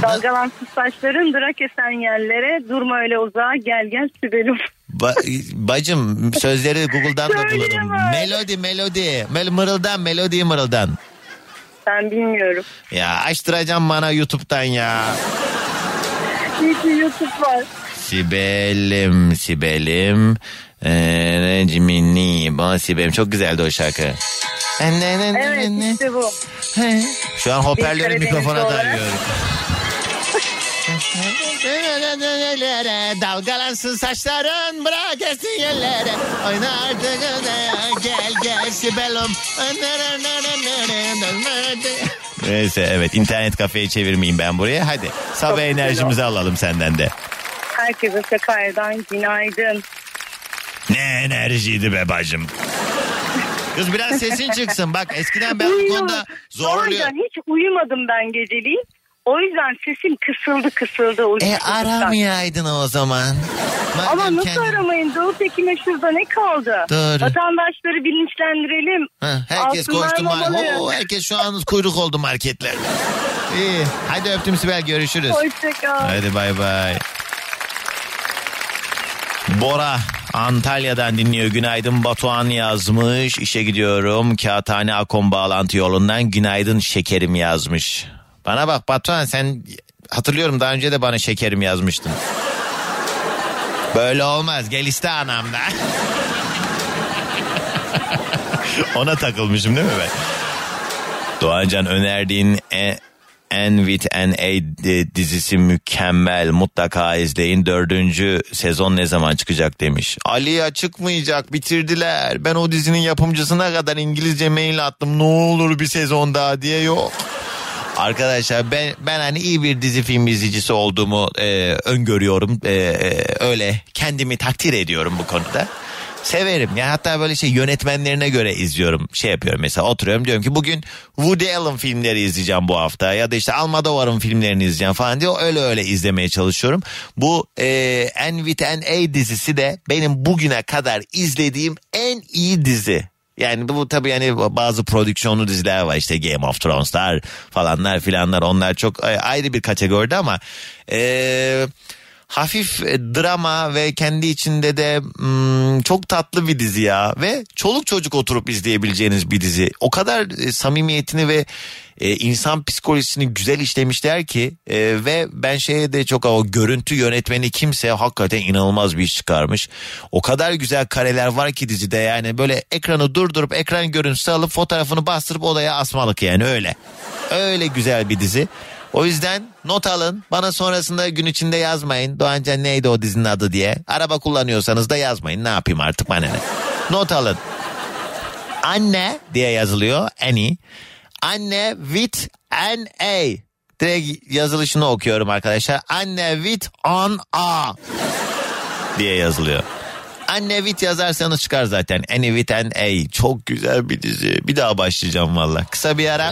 Dalgalansız saçların bırak esen yerlere durma öyle uzağa gel gel Sibel'im. Ba- bacım sözleri Google'dan da bulurum. Melodi melodi. Mel mırıldan melodiyi mırıldan. Ben bilmiyorum. Ya açtıracağım bana YouTube'dan ya. İyi ki YouTube var. Sibel'im Sibel'im. Ee, Recimini bana Sibel'im çok güzeldi o şarkı. Evet işte bu. Şu an hoparlörü Karadeniz mikrofona olarak. dayıyorum. [laughs] Dalgalansın saçların bırak etsin yerlere Oyna artık gel gel Sibel'im Neyse evet internet kafeyi çevirmeyeyim ben buraya hadi sabah güzel enerjimizi alalım senden de Herkese Sakarya'dan günaydın. Ne enerjiydi be bacım Kız biraz sesin çıksın. Bak eskiden ben bu konuda. Doğancan hiç uyumadım ben geceliğin. O yüzden sesim kısıldı kısıldı. E aramayaydın o zaman. Ama nasıl kendin- aramayın? Doğu Tekim'e şurada ne kaldı? Doğru. Vatandaşları bilinçlendirelim. Ha, herkes Alsınlar koştu mar-. Oo, herkes şu an kuyruk oldu marketlerde. İyi. Hadi öptüm Sibel görüşürüz. Hoşçakal. Hadi bay bay. Bora Antalya'dan dinliyor. Günaydın Batuhan yazmış. İşe gidiyorum. Kağıthane Akom bağlantı yolundan günaydın şekerim yazmış. Bana bak Batuhan sen hatırlıyorum daha önce de bana şekerim yazmıştın. Böyle olmaz. Gel iste anamda. [laughs] Ona takılmışım değil mi ben? Doğancan önerdiğin e, N with N A di- dizisi mükemmel. Mutlaka izleyin. Dördüncü sezon ne zaman çıkacak demiş. Ali'ye çıkmayacak bitirdiler. Ben o dizinin yapımcısına kadar İngilizce mail attım. Ne olur bir sezon daha diye yok. Arkadaşlar ben ben hani iyi bir dizi film izleyicisi olduğumu e, öngörüyorum. E, e, öyle kendimi takdir ediyorum bu konuda. Severim ya hatta böyle şey yönetmenlerine göre izliyorum. Şey yapıyorum mesela oturuyorum diyorum ki bugün Woody Allen filmleri izleyeceğim bu hafta ya da işte Almodovar'ın filmlerini izleyeceğim falan diye öyle öyle izlemeye çalışıyorum. Bu e, N with N A dizisi de benim bugüne kadar izlediğim en iyi dizi. Yani bu tabii yani bazı prodüksiyonlu diziler var işte Game of Thrones'lar falanlar filanlar onlar çok ayrı bir kategoride ama e, hafif drama ve kendi içinde de mm, çok tatlı bir dizi ya ve çoluk çocuk oturup izleyebileceğiniz bir dizi. O kadar e, samimiyetini ve e, insan psikolojisini güzel işlemişler ki e, ve ben şeye de çok o görüntü yönetmeni kimse hakikaten inanılmaz bir iş çıkarmış. O kadar güzel kareler var ki dizide yani böyle ekranı durdurup ekran görüntüsü alıp fotoğrafını bastırıp odaya asmalık yani öyle. Öyle güzel bir dizi. O yüzden not alın. Bana sonrasında gün içinde yazmayın. Doğancan neydi o dizinin adı diye. Araba kullanıyorsanız da yazmayın. Ne yapayım artık bana ne. Not alın. Anne diye yazılıyor. Annie. Anne with an A. Direkt yazılışını okuyorum arkadaşlar. Anne with on A diye yazılıyor. Anne with yazarsanız çıkar zaten. Annie with an A. Çok güzel bir dizi. Bir daha başlayacağım valla. Kısa bir ara.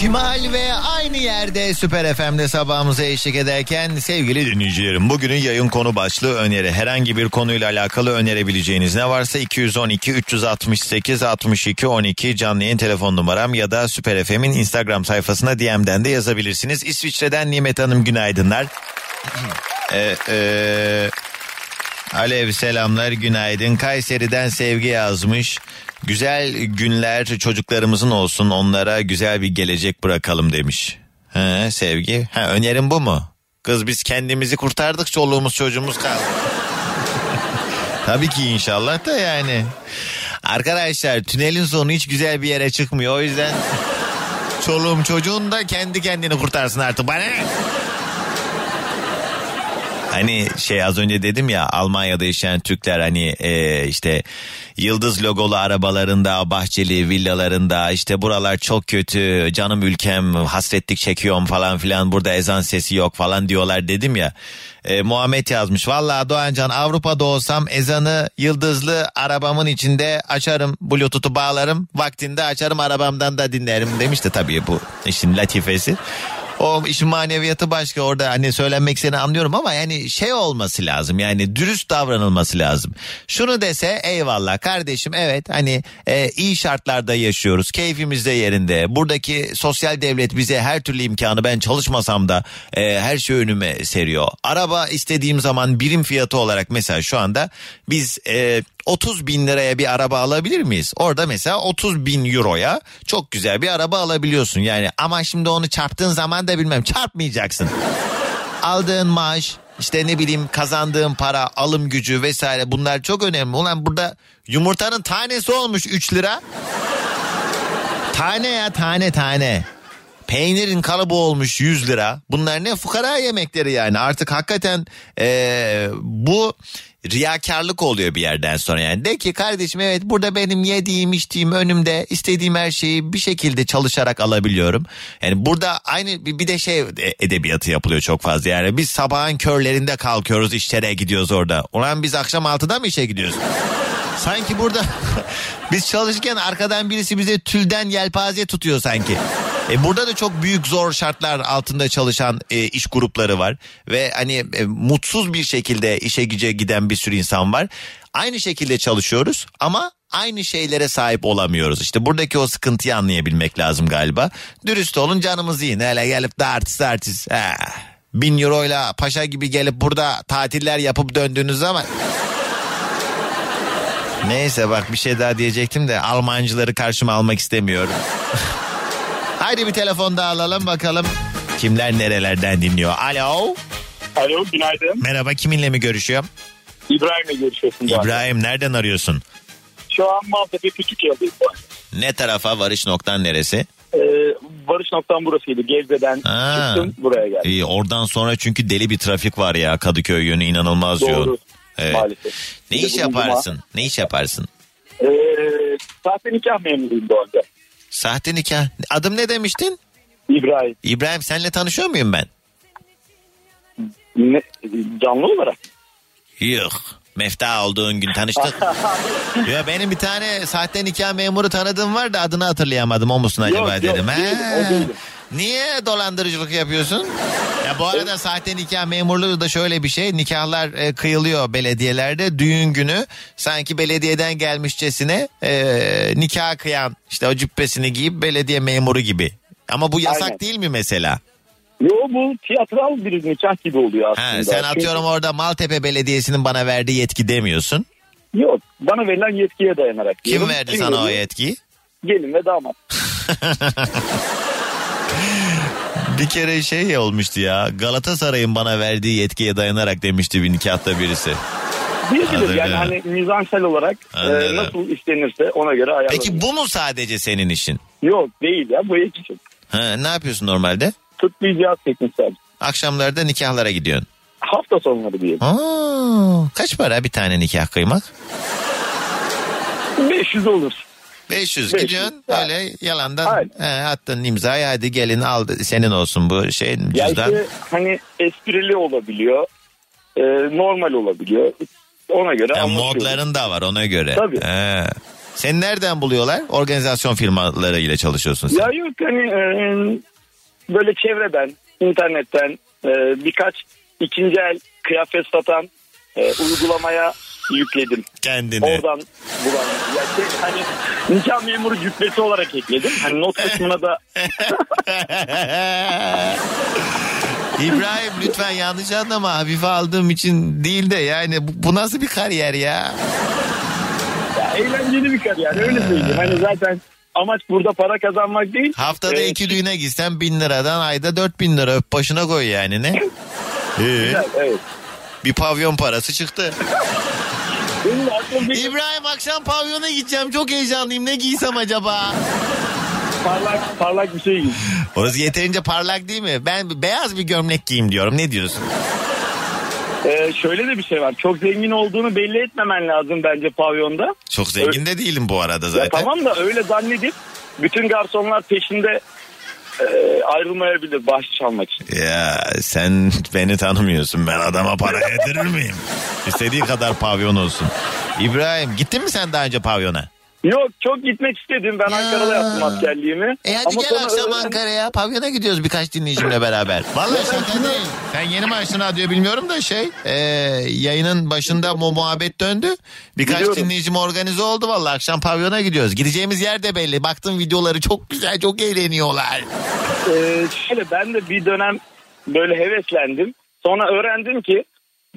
Şimal ve aynı yerde Süper FM'de sabahımıza eşlik ederken sevgili dinleyicilerim bugünün yayın konu başlığı öneri. Herhangi bir konuyla alakalı önerebileceğiniz ne varsa 212 368 62 12 canlı yayın telefon numaram ya da Süper FM'in Instagram sayfasına DM'den de yazabilirsiniz. İsviçre'den Nimet Hanım günaydınlar. Ee, [clears throat] e, Alev selamlar günaydın. Kayseri'den Sevgi yazmış. Güzel günler çocuklarımızın olsun onlara güzel bir gelecek bırakalım demiş. He, sevgi. Ha, önerim bu mu? Kız biz kendimizi kurtardık çoluğumuz çocuğumuz kaldı. [laughs] Tabii ki inşallah da yani. Arkadaşlar tünelin sonu hiç güzel bir yere çıkmıyor. O yüzden çoluğum çocuğun da kendi kendini kurtarsın artık. Bana? Hani şey az önce dedim ya Almanya'da yaşayan Türkler hani e, işte yıldız logolu arabalarında, bahçeli villalarında işte buralar çok kötü, canım ülkem hasretlik çekiyorum falan filan burada ezan sesi yok falan diyorlar dedim ya. E, Muhammed yazmış vallahi Doğancan Avrupa'da olsam ezanı yıldızlı arabamın içinde açarım bluetooth'u bağlarım vaktinde açarım arabamdan da dinlerim demiş de tabii bu işin latifesi. O işin maneviyatı başka orada hani söylenmek seni anlıyorum ama yani şey olması lazım yani dürüst davranılması lazım. Şunu dese eyvallah kardeşim evet hani e, iyi şartlarda yaşıyoruz keyfimiz de yerinde buradaki sosyal devlet bize her türlü imkanı ben çalışmasam da e, her şey önüme seriyor. Araba istediğim zaman birim fiyatı olarak mesela şu anda biz e, 30 bin liraya bir araba alabilir miyiz? Orada mesela 30 bin euroya çok güzel bir araba alabiliyorsun. Yani ama şimdi onu çarptığın zaman da bilmem çarpmayacaksın. Aldığın maaş işte ne bileyim kazandığın para alım gücü vesaire bunlar çok önemli. Ulan burada yumurtanın tanesi olmuş 3 lira. Tane ya tane tane. Peynirin kalıbı olmuş 100 lira. Bunlar ne fukara yemekleri yani. Artık hakikaten ee, bu riyakarlık oluyor bir yerden sonra yani. De ki kardeşim evet burada benim yediğim içtiğim önümde istediğim her şeyi bir şekilde çalışarak alabiliyorum. Yani burada aynı bir de şey edebiyatı yapılıyor çok fazla yani. Biz sabahın körlerinde kalkıyoruz işlere gidiyoruz orada. Ulan biz akşam 6'da mı işe gidiyoruz? [laughs] Sanki burada [laughs] biz çalışırken arkadan birisi bize tülden yelpaze tutuyor sanki. E burada da çok büyük zor şartlar altında çalışan e, iş grupları var ve hani e, mutsuz bir şekilde işe güce giden bir sürü insan var. Aynı şekilde çalışıyoruz ama aynı şeylere sahip olamıyoruz. İşte buradaki o sıkıntıyı anlayabilmek lazım galiba. Dürüst olun canımız yiyin. Hele gelip de artist artist. Ha. Bin euroyla paşa gibi gelip burada tatiller yapıp döndüğünüz zaman Neyse bak bir şey daha diyecektim de Almancıları karşıma almak istemiyorum. [laughs] Haydi bir telefon daha alalım bakalım. Kimler nerelerden dinliyor? Alo. Alo günaydın. Merhaba kiminle mi görüşüyorum? İbrahim'le görüşüyorsun. arada. İbrahim nereden arıyorsun? Şu an Maltepe arada. Ne tarafa varış noktan neresi? Ee, varış noktam burasıydı. Gebze'den Ha. çıktım buraya geldim. İyi, oradan sonra çünkü deli bir trafik var ya Kadıköy yönü inanılmaz yoğun. Doğru. Evet. Maalesef. Ne iş cuma. yaparsın? Ne iş yaparsın? Ee, sahte nikah memuruyum bu arada. Sahte nikah. Adım ne demiştin? İbrahim. İbrahim senle tanışıyor muyum ben? Ne, canlı olarak. Yok. Mefta olduğun gün tanıştık. [laughs] ya benim bir tane sahte nikah memuru tanıdığım var da adını hatırlayamadım. O musun acaba Yok, yok, dedim. Ha. değilim, o değilim. Niye dolandırıcılık yapıyorsun? Ya bu arada sahte nikah memurluğu da şöyle bir şey. Nikahlar e, kıyılıyor belediyelerde. Düğün günü sanki belediyeden gelmişçesine e, nikah kıyan işte o cübbesini giyip belediye memuru gibi. Ama bu yasak Aynen. değil mi mesela? Yo bu tiyatral bir nikah gibi oluyor aslında. Ha, sen atıyorum orada Maltepe Belediyesi'nin bana verdiği yetki demiyorsun. Çünkü- Yok bana verilen yetkiye dayanarak. Kim diyorum. verdi sana o veriyor? yetkiyi? Gelin ve damat. [laughs] Bir kere şey olmuştu ya Galatasaray'ın bana verdiği yetkiye dayanarak demişti bir nikahta birisi. Diyebilir yani hani mizansel olarak e, nasıl istenirse ona göre ayarlanır. Peki bu mu sadece senin işin? Yok değil ya bu ek için. Ha, ne yapıyorsun normalde? Tıbbi cihaz tekniksel. Akşamlarda nikahlara gidiyorsun. Hafta sonları diyelim. Aa, kaç para bir tane nikah kıymak? 500 olur. 500 500, gidiyorsun öyle yalandan Aynen. he, attın imzayı hadi gelin al senin olsun bu şey Ya cüzdan. işte hani esprili olabiliyor. e, normal olabiliyor. Ona göre anlaşıyoruz. modların da var ona göre. Tabii. He. Seni nereden buluyorlar? Organizasyon firmalarıyla çalışıyorsun sen. Ya yok hani e, böyle çevreden, internetten e, birkaç ikinci el kıyafet satan e, uygulamaya yükledim. Kendini. Oradan bulan. Ya şey, hani nikah memuru cübbesi olarak ekledim. Hani not kısmına da [laughs] İbrahim lütfen yanlış anlama hafife aldığım için değil de yani bu, bu nasıl bir kariyer ya? ya, eğlenceli bir kariyer öyle söyleyeyim. Hani zaten amaç burada para kazanmak değil. Haftada Ee, iki düğüne gitsen bin liradan ayda dört bin lira öp başına koy yani ne? [laughs] Ee, güzel, evet. bir pavyon parası çıktı. Benim aklım bir İbrahim akşam pavyona gideceğim çok heyecanlıyım ne giysem acaba? parlak, parlak bir şey gibi. Orası yeterince parlak değil mi? Ben beyaz bir gömlek giyeyim diyorum ne diyorsun? Ee, şöyle de bir şey var. Çok zengin olduğunu belli etmemen lazım bence pavyonda. Çok zengin de değilim bu arada Ya zaten. tamam da öyle zannedip bütün garsonlar peşinde e, ayrılmayabilir bahşiş almak için. Ya sen beni tanımıyorsun. Ben adama para yedirir miyim? İstediği kadar pavyon olsun. İbrahim gittin mi sen daha önce pavyona? Yok çok gitmek istedim. Ben Ankara'da yaptım askerliğimi. E hadi Ama gel sonra akşam öğren- Ankara'ya. Pavyona gidiyoruz birkaç dinleyicimle beraber. Vallahi şaka değil. Sen yeni mi açtın radyo bilmiyorum da şey e, yayının başında bu muhabbet döndü. Birkaç Biliyorum. dinleyicim organize oldu vallahi akşam pavyona gidiyoruz. Gideceğimiz yer de belli. Baktım videoları çok güzel çok eğleniyorlar. Ee, şöyle ben de bir dönem böyle heveslendim. Sonra öğrendim ki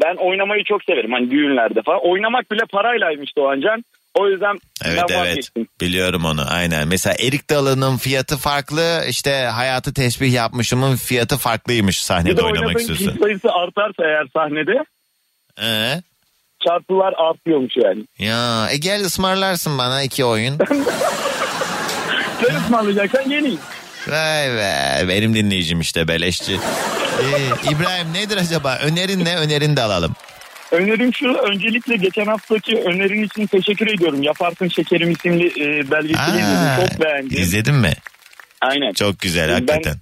ben oynamayı çok severim. Hani düğünlerde falan. Oynamak bile paraylaymış Doğancan. O yüzden Evet ben evet vazgeçtim. biliyorum onu aynen. Mesela erik dalının fiyatı farklı işte hayatı tesbih yapmışımın fiyatı farklıymış Bir sahnede de oynamak istiyorsan. kişi sayısı artarsa eğer sahnede Ee? çarpılar artıyormuş yani. Ya e gel ısmarlarsın bana iki oyun. [laughs] Sen ısmarlayacaksan geleyim. Vay be benim dinleyicim işte beleşçi. Ee, İbrahim nedir acaba önerin ne önerin de alalım. Önerim şu öncelikle geçen haftaki önerin için teşekkür ediyorum. Yaparsın Şekerim isimli e, belgeseli izledim. Çok beğendim. İzledin mi? Aynen. Çok güzel Ben- hakikaten.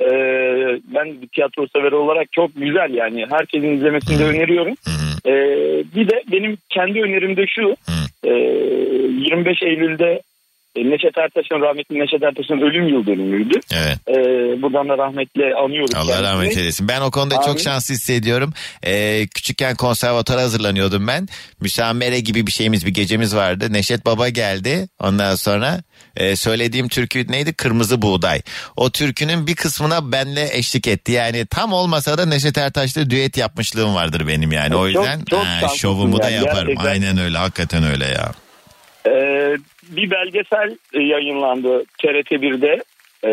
Ee, ben bir tiyatro severi olarak çok güzel yani herkesin izlemesini de öneriyorum. Ee, bir de benim kendi önerim de şu e, 25 Eylül'de e, Neşet Ertaş'ın rahmetli Neşet Ertaş'ın ölüm yıl dönümüydü. Evet. E, buradan da rahmetle anıyoruz. Allah kendisini. rahmet eylesin. Ben o konuda Amin. çok şanslı hissediyorum. Ee, küçükken konservatuvara hazırlanıyordum ben. Müsamere gibi bir şeyimiz bir gecemiz vardı. Neşet Baba geldi. Ondan sonra e, söylediğim türkü neydi? Kırmızı Buğday. O türkünün bir kısmına benle eşlik etti. Yani tam olmasa da Neşet Ertaş'la düet yapmışlığım vardır benim yani. O Çok- yüzden çok ha, şanslısın şovumu da yani, yaparım. gerçekten. Aynen öyle. Hakikaten öyle ya. E, bir belgesel e, yayınlandı TRT1'de. E,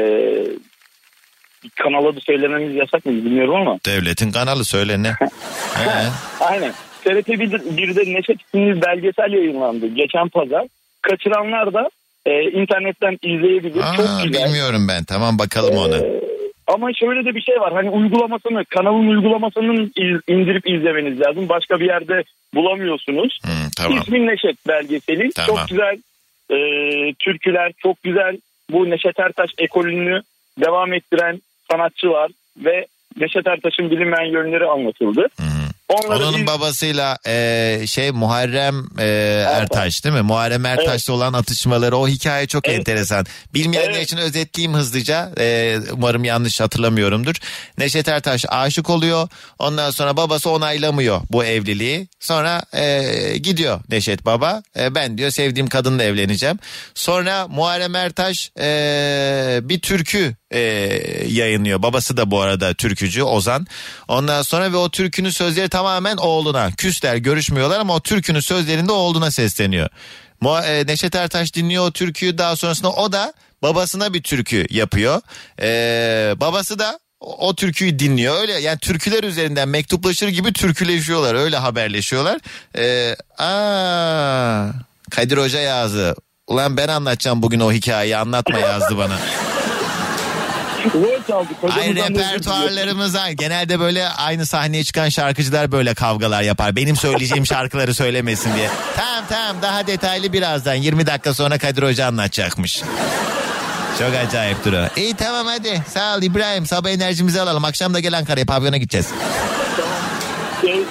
kanal adı söylememiz yasak mı bilmiyorum ama. Devletin kanalı söyle ne? [laughs] Aynen. TRT 1'de Neşet isimli belgesel yayınlandı geçen pazar. Kaçıranlar da e, internetten izleyebilir. Aa, Çok güzel. bilmiyorum ben. Tamam bakalım. Ee, ama şöyle de bir şey var. Hani uygulamasını, kanalın uygulamasının iz- indirip izlemeniz lazım. Başka bir yerde bulamıyorsunuz. Hmm, tamam. İsmi Neşet belgeseli. Tamam. Çok güzel e, türküler, çok güzel bu Neşet Ertaş ekolünü devam ettiren sanatçılar ve Neşet Ertaş'ın bilinmeyen yönleri anlatıldı. Onları Onun iz- babasıyla e, şey Muharrem e, Ertaş değil mi? Muharrem Ertaş'la olan atışmaları o hikaye çok enteresan. Bilmeyenler için özetleyeyim hızlıca. E, umarım yanlış hatırlamıyorumdur. Neşet Ertaş aşık oluyor. Ondan sonra babası onaylamıyor bu evliliği. Sonra e, gidiyor Neşet baba. E, ben diyor sevdiğim kadınla evleneceğim. Sonra Muharrem Ertaş e, bir türkü e, yayınlıyor. Babası da bu arada türkücü Ozan. Ondan sonra ve o türkünün sözleri tamamen oğluna. Küsler görüşmüyorlar ama o türkünün sözlerinde oğluna sesleniyor. E, Neşet Ertaş dinliyor o türküyü daha sonrasında o da babasına bir türkü yapıyor. E, babası da o, o türküyü dinliyor. Öyle yani türküler üzerinden mektuplaşır gibi türküleşiyorlar. Öyle haberleşiyorlar. E, aa, Kadir Hoca yazdı. Ulan ben anlatacağım bugün o hikayeyi anlatma yazdı bana. [laughs] Ay Hocamızdan da özür diliyorum. repertuarlarımız var. Genelde böyle aynı sahneye çıkan şarkıcılar böyle kavgalar yapar. Benim söyleyeceğim şarkıları söylemesin diye. Tamam tamam daha detaylı birazdan 20 dakika sonra Kadir Hoca anlatacakmış. Çok acayip duru. İyi tamam hadi. Sağ ol İbrahim. Sabah enerjimizi alalım. Akşam da gel Ankara'ya pavyona gideceğiz.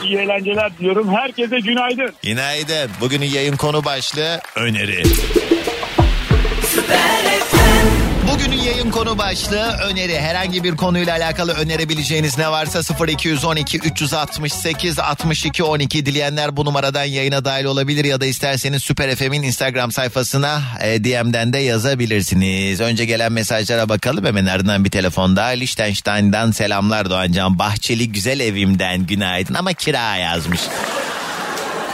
İyi eğlenceler diliyorum. Herkese günaydın. Günaydın. Bugünün yayın konu başlığı öneri. Bugünün yayın konu başlığı öneri. Herhangi bir konuyla alakalı önerebileceğiniz ne varsa 0212 368 62 12 dileyenler bu numaradan yayına dahil olabilir ya da isterseniz Süper FM'in Instagram sayfasına e, DM'den de yazabilirsiniz. Önce gelen mesajlara bakalım hemen ardından bir telefonda Liechtenstein'dan selamlar Doğancan. Bahçeli güzel evimden günaydın ama kira yazmış.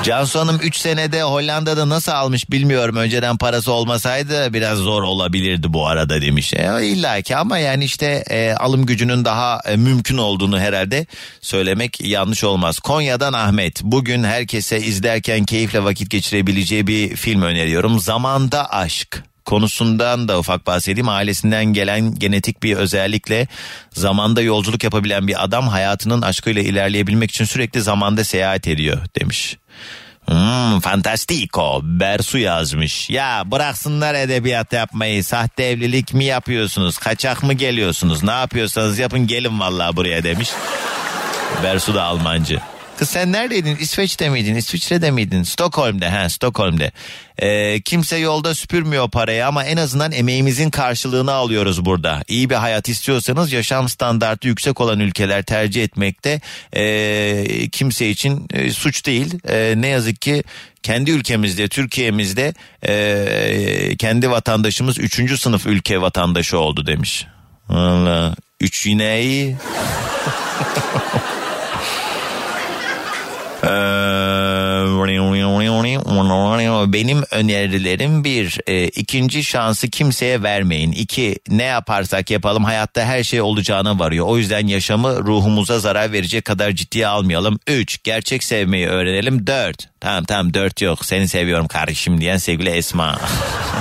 Cansu Hanım 3 senede Hollanda'da nasıl almış bilmiyorum. Önceden parası olmasaydı biraz zor olabilirdi bu arada demiş. E, İlla ki ama yani işte e, alım gücünün daha e, mümkün olduğunu herhalde söylemek yanlış olmaz. Konya'dan Ahmet. Bugün herkese izlerken keyifle vakit geçirebileceği bir film öneriyorum. Zamanda Aşk konusundan da ufak bahsedeyim. Ailesinden gelen genetik bir özellikle zamanda yolculuk yapabilen bir adam hayatının aşkıyla ilerleyebilmek için sürekli zamanda seyahat ediyor demiş. Hmm, fantastico. Bersu yazmış. Ya bıraksınlar edebiyat yapmayı. Sahte evlilik mi yapıyorsunuz? Kaçak mı geliyorsunuz? Ne yapıyorsanız yapın gelin vallahi buraya demiş. Bersu da Almancı. Kız sen neredeydin? İsveç'te miydin? İsviçre'de miydin? Stockholm'de. Ha Stockholm'de. Ee, kimse yolda süpürmüyor parayı ama en azından emeğimizin karşılığını alıyoruz burada. İyi bir hayat istiyorsanız yaşam standartı yüksek olan ülkeler tercih etmekte ee, kimse için e, suç değil. Ee, ne yazık ki kendi ülkemizde, Türkiye'mizde ee, kendi vatandaşımız üçüncü sınıf ülke vatandaşı oldu demiş. Valla üç yine. [laughs] Ee, Benim önerilerim bir, e, ikinci şansı kimseye vermeyin. İki, ne yaparsak yapalım hayatta her şey olacağına varıyor. O yüzden yaşamı ruhumuza zarar verecek kadar ciddiye almayalım. Üç, gerçek sevmeyi öğrenelim. Dört, tamam tamam dört yok seni seviyorum kardeşim diyen sevgili Esma.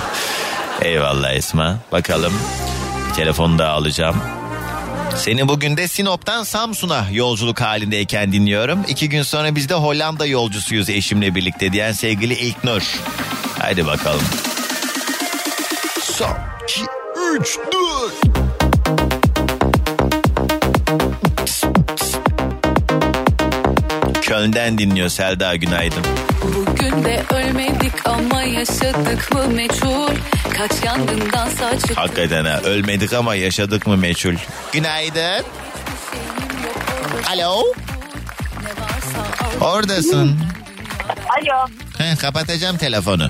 [laughs] Eyvallah Esma. Bakalım telefonu da alacağım. Seni bugün de Sinop'tan Samsun'a yolculuk halindeyken dinliyorum. İki gün sonra biz de Hollanda yolcusuyuz eşimle birlikte diyen sevgili İlknur. Haydi bakalım. Son, iki, üç, dört. Köln'den dinliyor Selda günaydın. Bugün günde ölmedik ama yaşadık mı meçhul Kaç yangından sağ çıktık Hakikaten ha ölmedik ama yaşadık mı meçhul. Günaydın. Alo. Oradasın. Alo. Heh, kapatacağım telefonu.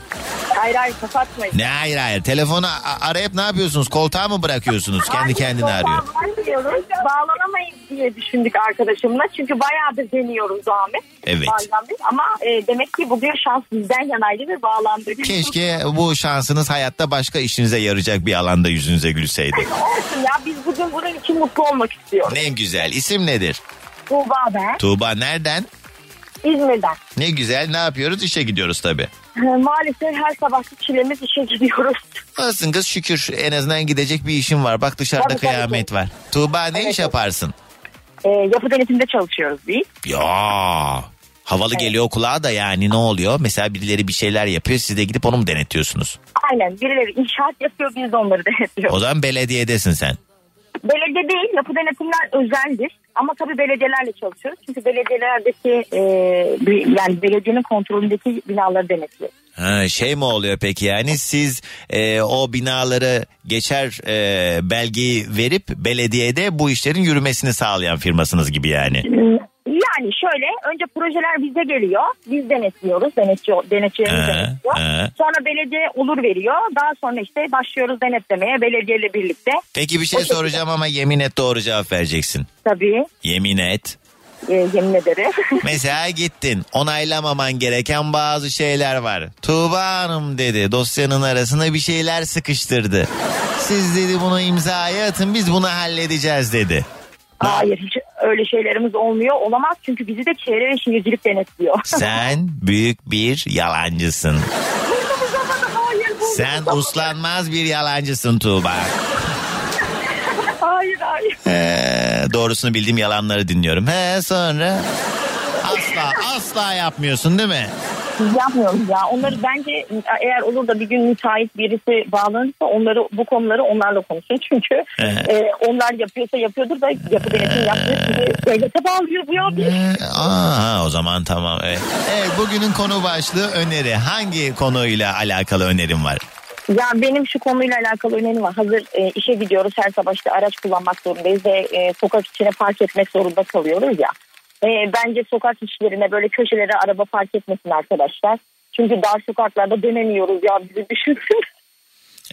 Hayır hayır kapatmayın. Ne hayır hayır. Telefonu arayıp ne yapıyorsunuz? Koltuğa mı bırakıyorsunuz? Kendi Hayır, kendine arıyor. Bağlanamıyoruz. Bağlanamayız diye düşündük arkadaşımla. Çünkü bayağıdır deniyoruz Ahmet. Evet. Bağlandık. Ama e, demek ki bugün şans bizden yanaydı ve bağlandık. Keşke bu şansınız hayatta başka işinize yarayacak bir alanda yüzünüze gülseydi. [laughs] Olsun ya biz bugün bunun için mutlu olmak istiyoruz. Ne güzel. İsim nedir? Tuğba ben. Tuğba nereden? İzmir'den. Ne güzel. Ne yapıyoruz? İşe gidiyoruz tabii. E, Maalesef her sabahki çilemiz işe gidiyoruz. Olsun kız şükür en azından gidecek bir işin var. Bak dışarıda Tabii, tabii, kıyamet var. Tuğba ne iş yaparsın? E, yapı denetimde çalışıyoruz biz. Ya havalı geliyor kulağa da yani ne oluyor? Mesela birileri bir şeyler yapıyor siz de gidip onu mu denetiyorsunuz? Aynen birileri inşaat yapıyor biz de onları [laughs] denetliyoruz. O zaman belediyedesin sen. Belediye değil yapı denetimler özeldir. Ama tabii belediyelerle çalışıyoruz. Çünkü belediyelerdeki e, yani belediyenin kontrolündeki binaları denetliyor. Ha, şey mi oluyor peki yani siz e, o binaları geçer e, belgeyi verip belediyede bu işlerin yürümesini sağlayan firmasınız gibi yani. Yani şöyle önce projeler bize geliyor. Biz denetliyoruz. Denetçi, denetçilerimiz Ee, denetliyor. ee. Sonra belediye olur veriyor. Daha sonra işte başlıyoruz denetlemeye belediyeyle birlikte. Peki bir şey O şekilde. soracağım ama yemin et doğru cevap vereceksin. Tabii Yemin et. e, yemin ederim. [laughs] Mesela gittin onaylamaman gereken bazı şeyler var. Tuğba Hanım dedi dosyanın arasına bir şeyler sıkıştırdı. Siz dedi bunu imzaya atın biz bunu halledeceğiz dedi. Hayır hiç öyle şeylerimiz olmuyor. Olamaz çünkü bizi de çevre ve şehircilik denetliyor. [laughs] Sen büyük bir yalancısın. Sen uslanmaz bir yalancısın Tuğba. hayır hayır. Ee, doğrusunu bildiğim yalanları dinliyorum. He sonra asla asla yapmıyorsun değil mi? Yapmıyoruz ya. Onları bence eğer olur da bir gün müteahhit birisi bağlanırsa onları bu konuları onlarla konuşun. Çünkü e, onlar yapıyorsa yapıyordur da yapı denetim yapmıyor. Çünkü devlete bağlıyor bu ya. Ee, Aa, o zaman tamam. Evet. evet bugünün konu başlığı öneri. Hangi konuyla alakalı önerim var? Ya benim şu konuyla alakalı önerim var. Hazır e, işe gidiyoruz her sabah işte araç kullanmak zorundayız ve e, sokak içine park etmek zorunda kalıyoruz ya. E, bence sokak içlerine böyle köşelere araba park etmesin arkadaşlar. Çünkü dar sokaklarda dönemiyoruz ya bizi düşünsün.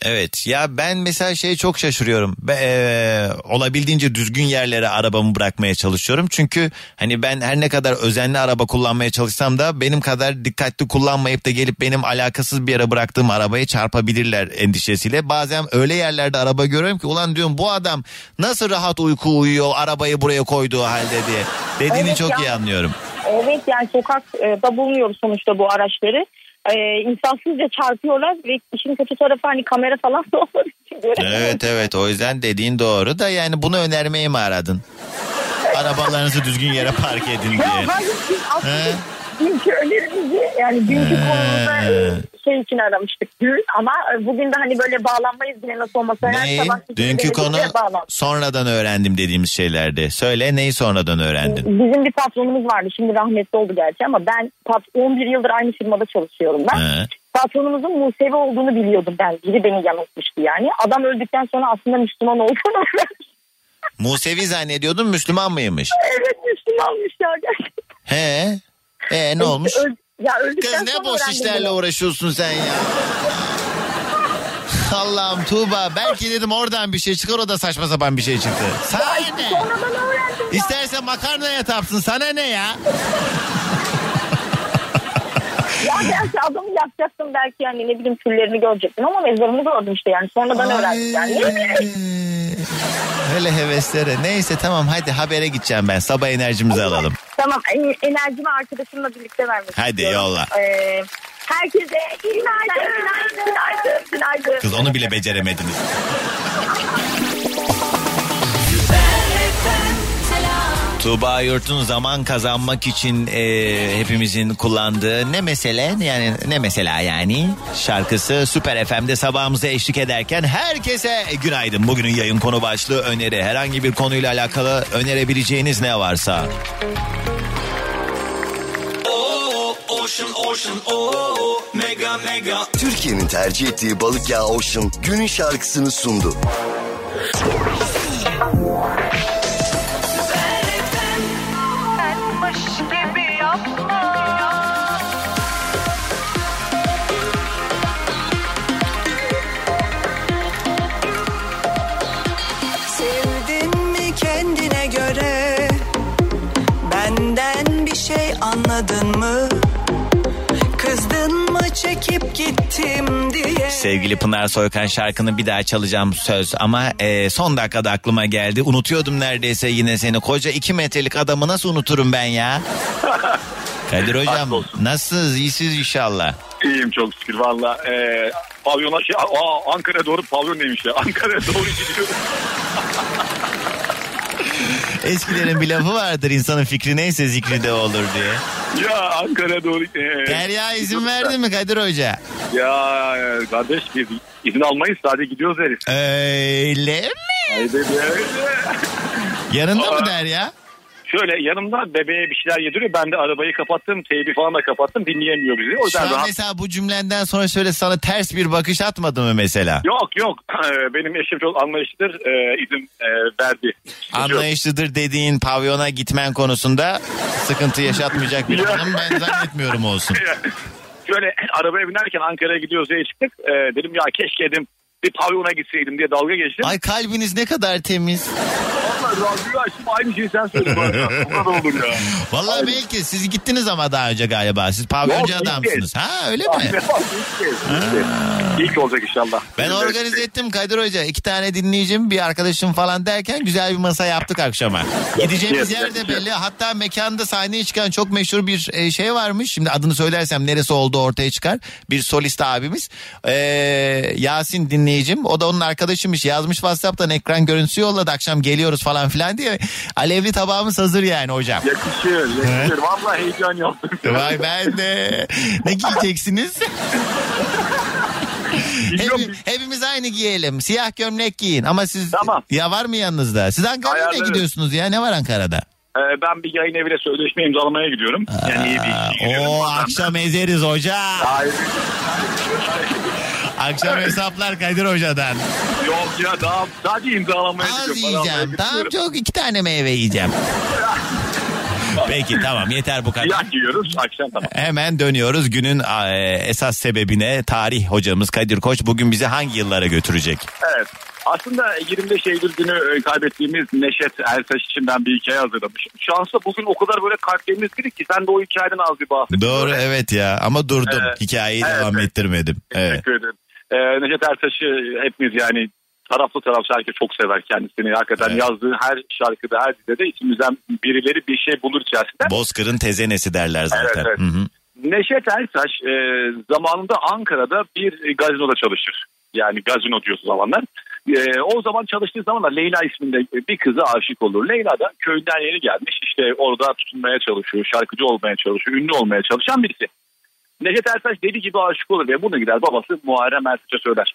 Evet ya ben mesela şey çok şaşırıyorum. Be, eee, olabildiğince düzgün yerlere arabamı bırakmaya çalışıyorum. Çünkü hani ben her ne kadar özenli araba kullanmaya çalışsam da benim kadar dikkatli kullanmayıp da gelip benim alakasız bir yere bıraktığım arabaya çarpabilirler endişesiyle. Bazen öyle yerlerde araba görüyorum ki ulan diyorum bu adam nasıl rahat uyku uyuyor arabayı buraya koyduğu halde diye. Dediğini Evet çok ya. iyi anlıyorum. Evet yani sokakta bulunuyoruz sonuçta bu araçları. Ee, insansızca çarpıyorlar ve işin kötü tarafı hani kamera falan da [laughs] olmadığı için. Evet evet o yüzden dediğin doğru da yani bunu önermeyi mi aradın? Arabalarınızı düzgün yere park edin diye. Ya hayır aslında He? Dünkü önerimizi yani dünkü konumuzda e, şey için aramıştık dün ama bugün de hani böyle bağlanmayız yine nasıl olmasa her Neyi? sabah Dünkü konu sonradan öğrendim dediğimiz şeylerdi. Söyle neyi sonradan öğrendin? Bizim bir patronumuz vardı şimdi rahmetli oldu gerçi ama ben pat- 11 yıldır aynı firmada çalışıyorum ben. He. Patronumuzun Musevi olduğunu biliyordum ben. Biri beni yanıltmıştı yani. Adam öldükten sonra aslında Müslüman olduğunu. Musevi zannediyordun Müslüman mıymış? evet Müslümanmış ya gerçekten. He? E ne olmuş? Öl- ya Kız ne boş işlerle uğraşıyorsun sen ya. [laughs] Allah'ım Tuğba belki dedim oradan bir şey çıkar o da saçma sapan bir şey çıktı. Sana ne? Sonradan öğrendim ya. İsterse makarnaya tapsın sana ne ya? Ya belki adamı yapacaktım belki yani ne bileyim küllerini görecektim ama mezarını gördüm işte yani sonradan öğrendim yani. Öyle heveslere. Neyse tamam hadi habere gideceğim ben. Sabah enerjimizi alalım. Tamam en- enerjimi arkadaşımla birlikte vermek Hadi istiyorum. yolla. Ee, herkese günaydın, günaydın, günaydın, günaydın. Kız onu bile beceremediniz. Tuğba Yurt'un zaman kazanmak için e, hepimizin kullandığı ne mesele yani ne mesela yani şarkısı Süper FM'de sabahımıza eşlik ederken herkese günaydın. Bugünün yayın konu başlığı öneri. Herhangi bir konuyla alakalı önerebileceğiniz ne varsa. Türkiye'nin tercih ettiği balık yağı Ocean günün şarkısını sundu. Sevgili Pınar Soykan şarkını bir daha çalacağım söz ama e, son dakikada aklıma geldi. Unutuyordum neredeyse yine seni. Koca iki metrelik adamı nasıl unuturum ben ya? [laughs] Kadir hocam nasılsınız? İyisiniz inşallah. İyiyim çok şükür valla. Ee, pavyona şey, aa, Ankara'ya doğru pavyon neymiş ya. Ankara'ya doğru gidiyorum. [laughs] Eskilerin bir lafı vardır insanın fikri neyse zikri de olur diye. ya Ankara'ya doğru. E, Derya izin verdi mi Kadir Hoca? Ya e, kardeş biz izin almayız sadece gidiyoruz deriz. Öyle mi? Haydi be. Yanında mı Aa. Derya? Şöyle yanımda bebeğe bir şeyler yediriyor. Ben de arabayı kapattım. Teybi falan da kapattım. Dinleyemiyor bizi. O Şu yüzden an rahat. mesela bu cümlenden sonra şöyle sana ters bir bakış atmadı mı mesela? Yok yok. [clears throat] Ee, Benim eşim çok anlayışlıdır. Ee, izin e, verdi. Anlayışlıdır dediğin pavyona gitmen konusunda sıkıntı yaşatmayacak bir hanım ben zannetmiyorum olsun. [laughs] Şöyle arabaya binerken Ankara'ya gidiyoruz diye çıktık. Ee, dedim ya keşke dedim bir pavyona gitseydim diye dalga geçtim. Ay kalbiniz ne kadar temiz. Vallahi radyoyu açtım aynı şeyi sen söyledin. Bu kadar olur ya. Vallahi belki siz gittiniz ama daha önce galiba. Siz pavyoncu Yok, adamsınız. kez. Ha öyle mi? ilk olacak inşallah. Ben organize ettim Kadir Hoca. iki tane dinleyicim bir arkadaşım falan derken güzel bir masa yaptık akşama. Gideceğimiz yer de belli. Hatta mekanda sahneye çıkan çok meşhur bir e, şey varmış. Şimdi adını söylersem neresi olduğu ortaya çıkar. Bir solist abimiz. Ee, Yasin dinleyicim. O da onun arkadaşıymış. Yazmış WhatsApp'tan ekran görüntüsü yolladı. Akşam geliyoruz falan filan diye. Alevli tabağımız hazır yani hocam. Yakışır, yakışır. Vallahi heyecan yaptım. Vay ben de. Ne giyeceksiniz? Hepi- hepimiz aynı giyelim. Siyah gömlek giyin. Ama siz ya var mı yanınızda? Siz Ankara'ya gidiyorsunuz ya? Ne var Ankara'da? Ee, ben bir yayın eviyle sözleşme imzalamaya gidiyorum. Yani iyi bir gidiyorum. O akşam ezeriz hoca. Hayır. Akşam hesaplar Kadir Hoca'dan. Yok ya daha sadece imzalamaya Az gidiyorum. Yiyeceğim. Tamam çok iki tane meyve yiyeceğim. Peki tamam yeter bu kadar. Siyah giyiyoruz akşam tamam. Hemen dönüyoruz günün e, esas sebebine. Tarih hocamız Kadir Koç bugün bizi hangi yıllara götürecek? Evet. Aslında 25 Eylül günü e, kaybettiğimiz Neşet Ertaş için ben bir hikaye hazırlamışım. Şansa bugün o kadar böyle kalplerimiz kırık ki sen de o hikayeden az bir bahset. Doğru evet ya ama durdum. Evet. Hikayeyi Evet, devam evet. ettirmedim. Evet. Teşekkür ederim. Ee, Neşet Ertaş'ı hepimiz yani taraflı taraflı herkes çok sever kendisini. Hakikaten yazdığı her şarkıda her dizede içimizden birileri bir şey bulur içerisinde. Bozkır'ın tezenesi derler zaten. Evet, evet. Hı hı. Neşet Ertaş e, zamanında Ankara'da bir gazinoda çalışır. Yani gazino diyoruz o zamanlar. E, o zaman çalıştığı zaman da Leyla isminde bir kıza aşık olur. Leyla da köyden yeni gelmiş. İşte orada tutunmaya çalışıyor, şarkıcı olmaya çalışıyor, ünlü olmaya çalışan birisi. Neşet Ertaş deli gibi aşık olur ve bunu gider babası Muharrem Ertaş'a söyler.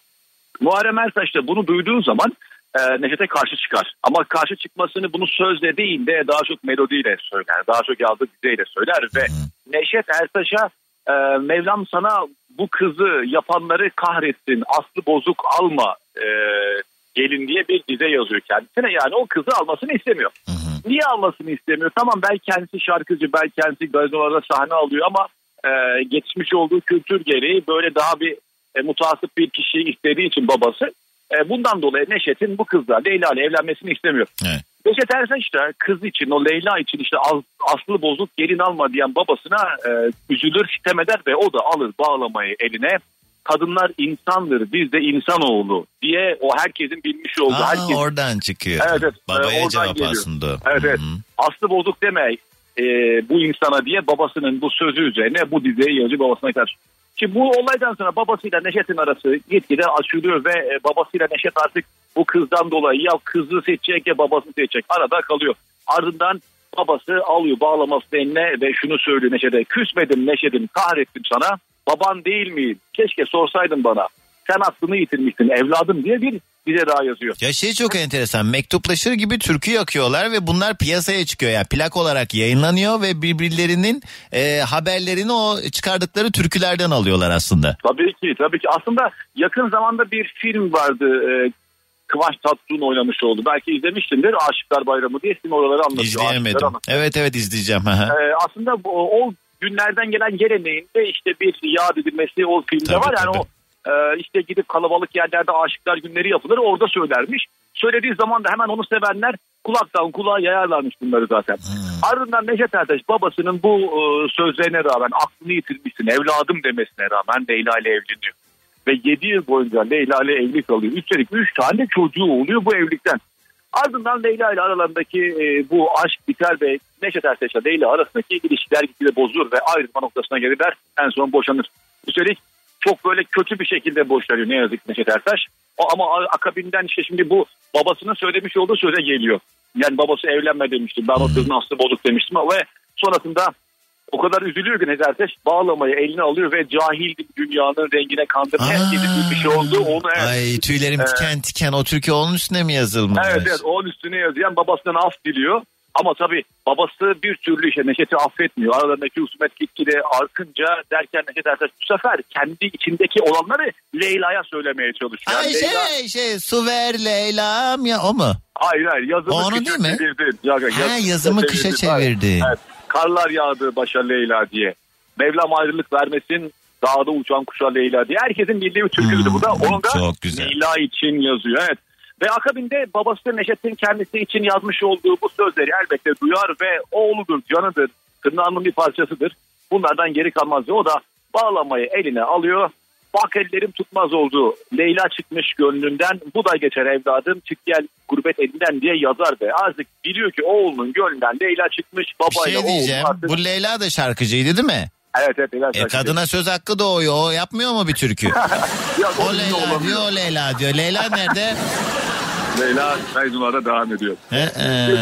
Muharrem Ertaş da bunu duyduğu zaman e, Neşet'e karşı çıkar. Ama karşı çıkmasını bunu sözle değil de daha çok melodiyle söyler. Daha çok yazdığı dizeyle söyler ve Neşet Ertaş'a e, Mevlam sana bu kızı yapanları kahretsin aslı bozuk alma e, gelin diye bir dize yazıyor kendisine. Yani o kızı almasını istemiyor. Niye almasını istemiyor? Tamam belki kendisi şarkıcı, belki kendisi gazinolarda sahne alıyor ama e, geçmiş olduğu kültür gereği böyle daha bir e, mutasip bir kişiyi istediği için babası e, bundan dolayı Neşet'in bu kızla Leyla ile evlenmesini istemiyor. Neşet Ertaş da kız için o Leyla için işte aslı bozuk gelin alma diyen babasına e, üzülür sitem eder ve o da alır bağlamayı eline. Kadınlar insandır biz de insanoğlu diye o herkesin bilmiş olduğu. Aa, herkesin... oradan çıkıyor. Evet, evet. Babaya oradan cevap geliyor. aslında. Evet evet. Aslı bozuk deme e, bu insana diye babasının bu sözü üzerine bu dizeyi yazıyor babasına karşı. Şimdi bu olaydan sonra babasıyla Neşet'in arası gitgide açılıyor ve e, babasıyla Neşet artık bu kızdan dolayı ya kızı seçecek ya babasını seçecek arada kalıyor. Ardından babası alıyor bağlamasını eline ve şunu söylüyor Neşet'e küsmedim Neşet'im kahrettim sana baban değil miyim keşke sorsaydın bana sen aklını yitirmişsin evladım diye bir bize daha yazıyor. Ya şey çok enteresan mektuplaşır gibi türkü yakıyorlar ve bunlar piyasaya çıkıyor ya plak olarak yayınlanıyor ve birbirlerinin e, haberlerini o çıkardıkları türkülerden alıyorlar aslında. Tabii ki tabii ki. Aslında yakın zamanda bir film vardı. E, Kıvanç Tatlıtuğ'un oynamış oldu. Belki izlemişsindir. Aşıklar Bayramı diye film oraları anlatıyor. İzleyemedim. anlatıyor. Evet evet izleyeceğim. Ee, aslında bu, o günlerden gelen geleneğinde işte bir yad edilmesi o filmde Tabii, var. Yani tabii. o e, işte gidip kalabalık yerlerde aşıklar günleri yapılır orada söylermiş. Söylediği zaman da hemen onu sevenler kulaktan kulağa yayarlarmış bunları zaten. Hmm. Ardından Neşet Ertaş babasının bu e, sözlerine rağmen aklını yitirmişsin evladım demesine rağmen Leyla ile evleniyor. Ve 7 yıl boyunca Leyla ile evli kalıyor. Üstelik 3 tane çocuğu oluyor bu evlilikten. Ardından Leyla ile aralarındaki e, bu aşk biter ve Neşet Ertaş'la Leyla arasındaki ilişkiler gitgide bozulur ve ayrılma noktasına gelirler. En son boşanır. Üstelik çok böyle kötü bir şekilde boşanıyor ne yazık ki Neşet Ertaş. O, ama akabinden işte şimdi bu babasının söylemiş olduğu söze geliyor. Yani babası evlenme demişti. Ben o kızın aslı bozuk demiştim ve sonrasında o kadar üzülüyor ki Neşet Ertaş bağlamayı eline alıyor ve cahil dünyanın rengine kandırıp herkesin bir şey oldu. Onu evet, Ay tüylerim Ee, tiken tiken o türkü onun üstüne mi yazılmış? Evet evet onun üstüne yazıyor. Babasından af diliyor. Ama tabii babası bir türlü işte Neşet'i affetmiyor. Aralarındaki husumet gitgide arkınca derken Neşet Ertaş bu sefer kendi içindeki olanları Leyla'ya söylemeye çalışıyor. Ay Yani Leyla- şey şey su ver Leyla'm ya o mu? Hayır hayır yazımı O onun kışa değil mi? çevirdin. Ya, Ha, yazımı kışa çevirdin. Evet. Karlar yağdı başa Leyla diye. Mevlam ayrılık vermesin dağda uçan kuşa Leyla diye. Herkesin bildiği bir türküdür bu da. Onu da Hmm, çok güzel. Leyla için yazıyor. Evet. Ve akabinde babası Neşet'in kendisi için yazmış olduğu bu sözleri elbette duyar ve oğludur, canıdır, tırnağının bir parçasıdır. Bunlardan geri kalmaz ve o da bağlamayı eline alıyor. Bak ellerim tutmaz oldu. Leyla çıkmış gönlünden. Bu da geçer evladım. Çık gel gurbet elinden diye yazar ve artık biliyor ki oğlunun gönlünden Leyla çıkmış. Bir Babayla şey oğlun diyeceğim. artık- Bu Leyla da şarkıcıydı değil mi? Evet evet. Leyla E, kadına söz hakkı doğuyor. O yapmıyor mu bir türkü? [laughs] Ya, o Leyla diyor, o Leyla diyor. Leyla nerede? [laughs] Leyla mezunlara devam ediyor.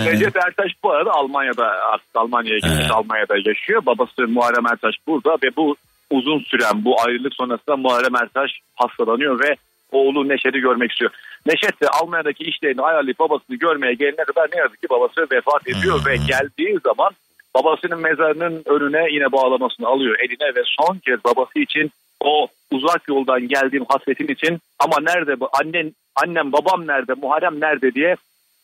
Necdet Ertaş bu arada Almanya'da artık Almanya'ya gitmiş Almanya'da yaşıyor. Babası Muharrem Ertaş burada ve bu uzun süren bu ayrılık sonrasında Muharrem Ertaş hastalanıyor ve oğlu Neşet'i görmek istiyor. Neşet de Almanya'daki işlerini ayarlayıp babasını görmeye gelene kadar ne yazık ki babası vefat ediyor ve geldiği zaman babasının mezarının önüne yine bağlamasını alıyor eline ve son kez babası için o uzak yoldan geldiğim hasretin için ama nerede bu annen annem babam nerede Muharrem nerede diye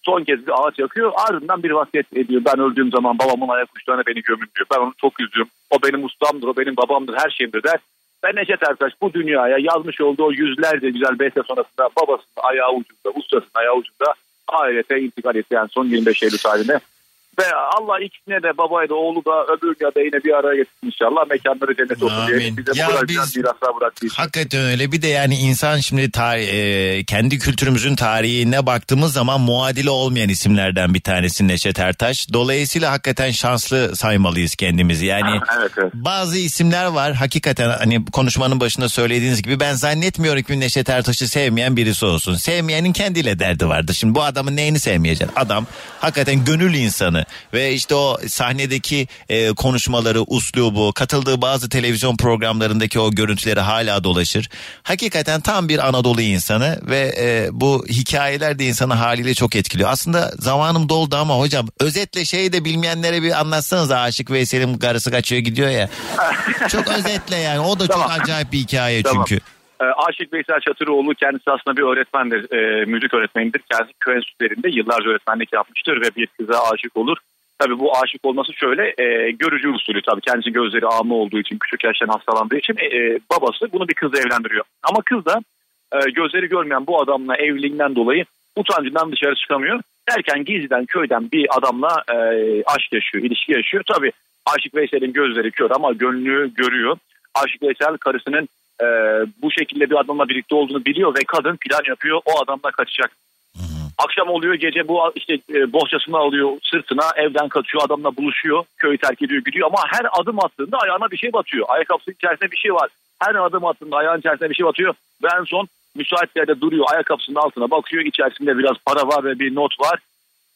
son kez bir ağaç yakıyor ardından bir vasiyet ediyor. Ben öldüğüm zaman babamın ayak uçlarına beni gömün diyor. Ben onu çok üzüyorum. O benim ustamdır, o benim babamdır, her şeyimdir der. Ve Neşet Ertaş bu dünyaya yazmış olduğu yüzlerce güzel beste sonrasında babasının ayağı ucunda, ustasının ayağı ucunda ahirete intikal etti yani son 25 Eylül tarihinde. Ve Allah ikisine de babayı da oğlu da öbür ya da yine bir araya getirsin inşallah. Mekanları cennet olsun diye. Bize Ya biz- miraslar bıraktığı için. Hakikaten öyle. Bir de yani insan şimdi tarih, e, kendi kültürümüzün tarihine baktığımız zaman muadili olmayan isimlerden bir tanesi Neşet Ertaş. Dolayısıyla hakikaten şanslı saymalıyız kendimizi. Yani [laughs] evet, evet. bazı isimler var hakikaten hani konuşmanın başında söylediğiniz gibi ben zannetmiyorum ki Neşet Ertaş'ı sevmeyen birisi olsun. Sevmeyenin kendiyle derdi vardır. Şimdi bu adamın neyini sevmeyeceksin? Adam hakikaten gönül insanı ve işte o sahnedeki e, konuşmaları, uslubu, katıldığı bazı televizyon programlarındaki o görüntüleri hala dolaşır. Hakikaten tam bir Anadolu insanı ve e, bu hikayeler de insanı haliyle çok etkiliyor. Aslında zamanım doldu ama hocam özetle şeyi de bilmeyenlere bir anlatsanız Aşık Veysel'in karısı kaçıyor gidiyor ya. [laughs] çok özetle yani o da çok acayip bir hikaye Tamam. çünkü. Ee, Aşık Veysel Çatıroğlu kendisi aslında bir öğretmendir, e, müzik öğretmenidir. Kendisi köy enstitülerinde yıllarca öğretmenlik yapmıştır ve bir kıza aşık olur. Tabii bu aşık olması şöyle e, görücü usulü tabii kendisi gözleri ağma olduğu için küçük yaştan hastalandığı için e, babası bunu bir kızla evlendiriyor. Ama kız da e, gözleri görmeyen bu adamla evliliğinden dolayı utancından dışarı çıkamıyor. Derken gizliden köyden bir adamla e, aşk yaşıyor, ilişki yaşıyor. Tabii Aşık Veysel'in gözleri kör ama gönlü görüyor. Aşık Veysel karısının e, bu şekilde bir adamla birlikte olduğunu biliyor ve kadın plan yapıyor o adamla kaçacak. Akşam oluyor gece bu işte e, bohçasını alıyor sırtına evden kaçıyor adamla buluşuyor köyü terk ediyor gidiyor ama her adım attığında ayağına bir şey batıyor. Ayakkabısının içerisinde bir şey var. Her adım attığında ayağın içerisinde bir şey batıyor ve en son müsait yerde duruyor ayakkabısının altına bakıyor içerisinde biraz para var ve bir not var.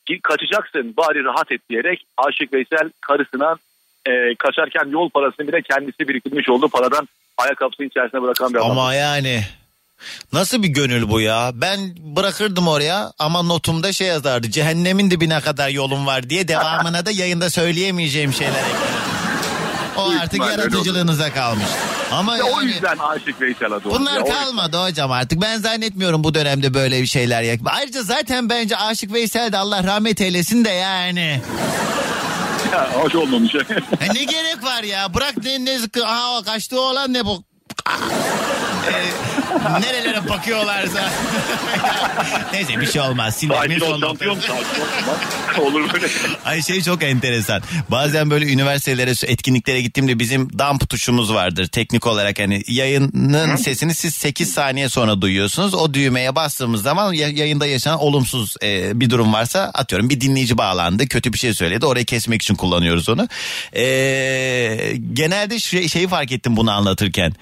Ki Kaçacaksın bari rahat et diyerek Aşık Veysel karısına e, kaçarken yol parasını bile kendisi biriktirmiş olduğu paradan ayakkabısının içerisine bırakan bir adam. Ama yani Nasıl bir gönül bu ya? Ben bırakırdım oraya ama notumda şey yazardı. Cehennemin dibine kadar yolum var diye devamına da yayında söyleyemeyeceğim şeyler. O artık yaratıcılığınıza kalmış. Ama o yani- yüzden Aşık Veysel'e doğru. Bunlar Ya, o kalmadı hocam artık. Ben zannetmiyorum bu dönemde böyle bir şeyler. yak- Ayrıca zaten bence Aşık Veysel de Allah rahmet eylesin de yani. [laughs] Hoş olmamış. Ha, ne gerek var ya? Bırak ne, ne zıkkı. Aha o kaçtığı olan ne bu? Ee, [laughs] nerelere bakıyorlarsa. [laughs] Neyse bir şey olmaz. Sinirimi Sakin ol son şampiyon sakin ol. Olur böyle. Ay şey çok enteresan. Bazen böyle üniversitelere, etkinliklere gittiğimde bizim dump tuşumuz vardır. Teknik olarak hani yayının sesini siz 8 saniye sonra duyuyorsunuz. O düğmeye bastığımız zaman ya- yayında yaşanan olumsuz e, bir durum varsa atıyorum bir dinleyici bağlandı. Kötü bir şey söyledi. Orayı kesmek için kullanıyoruz onu. E, genelde şey, şeyi fark ettim bunu anlatırken.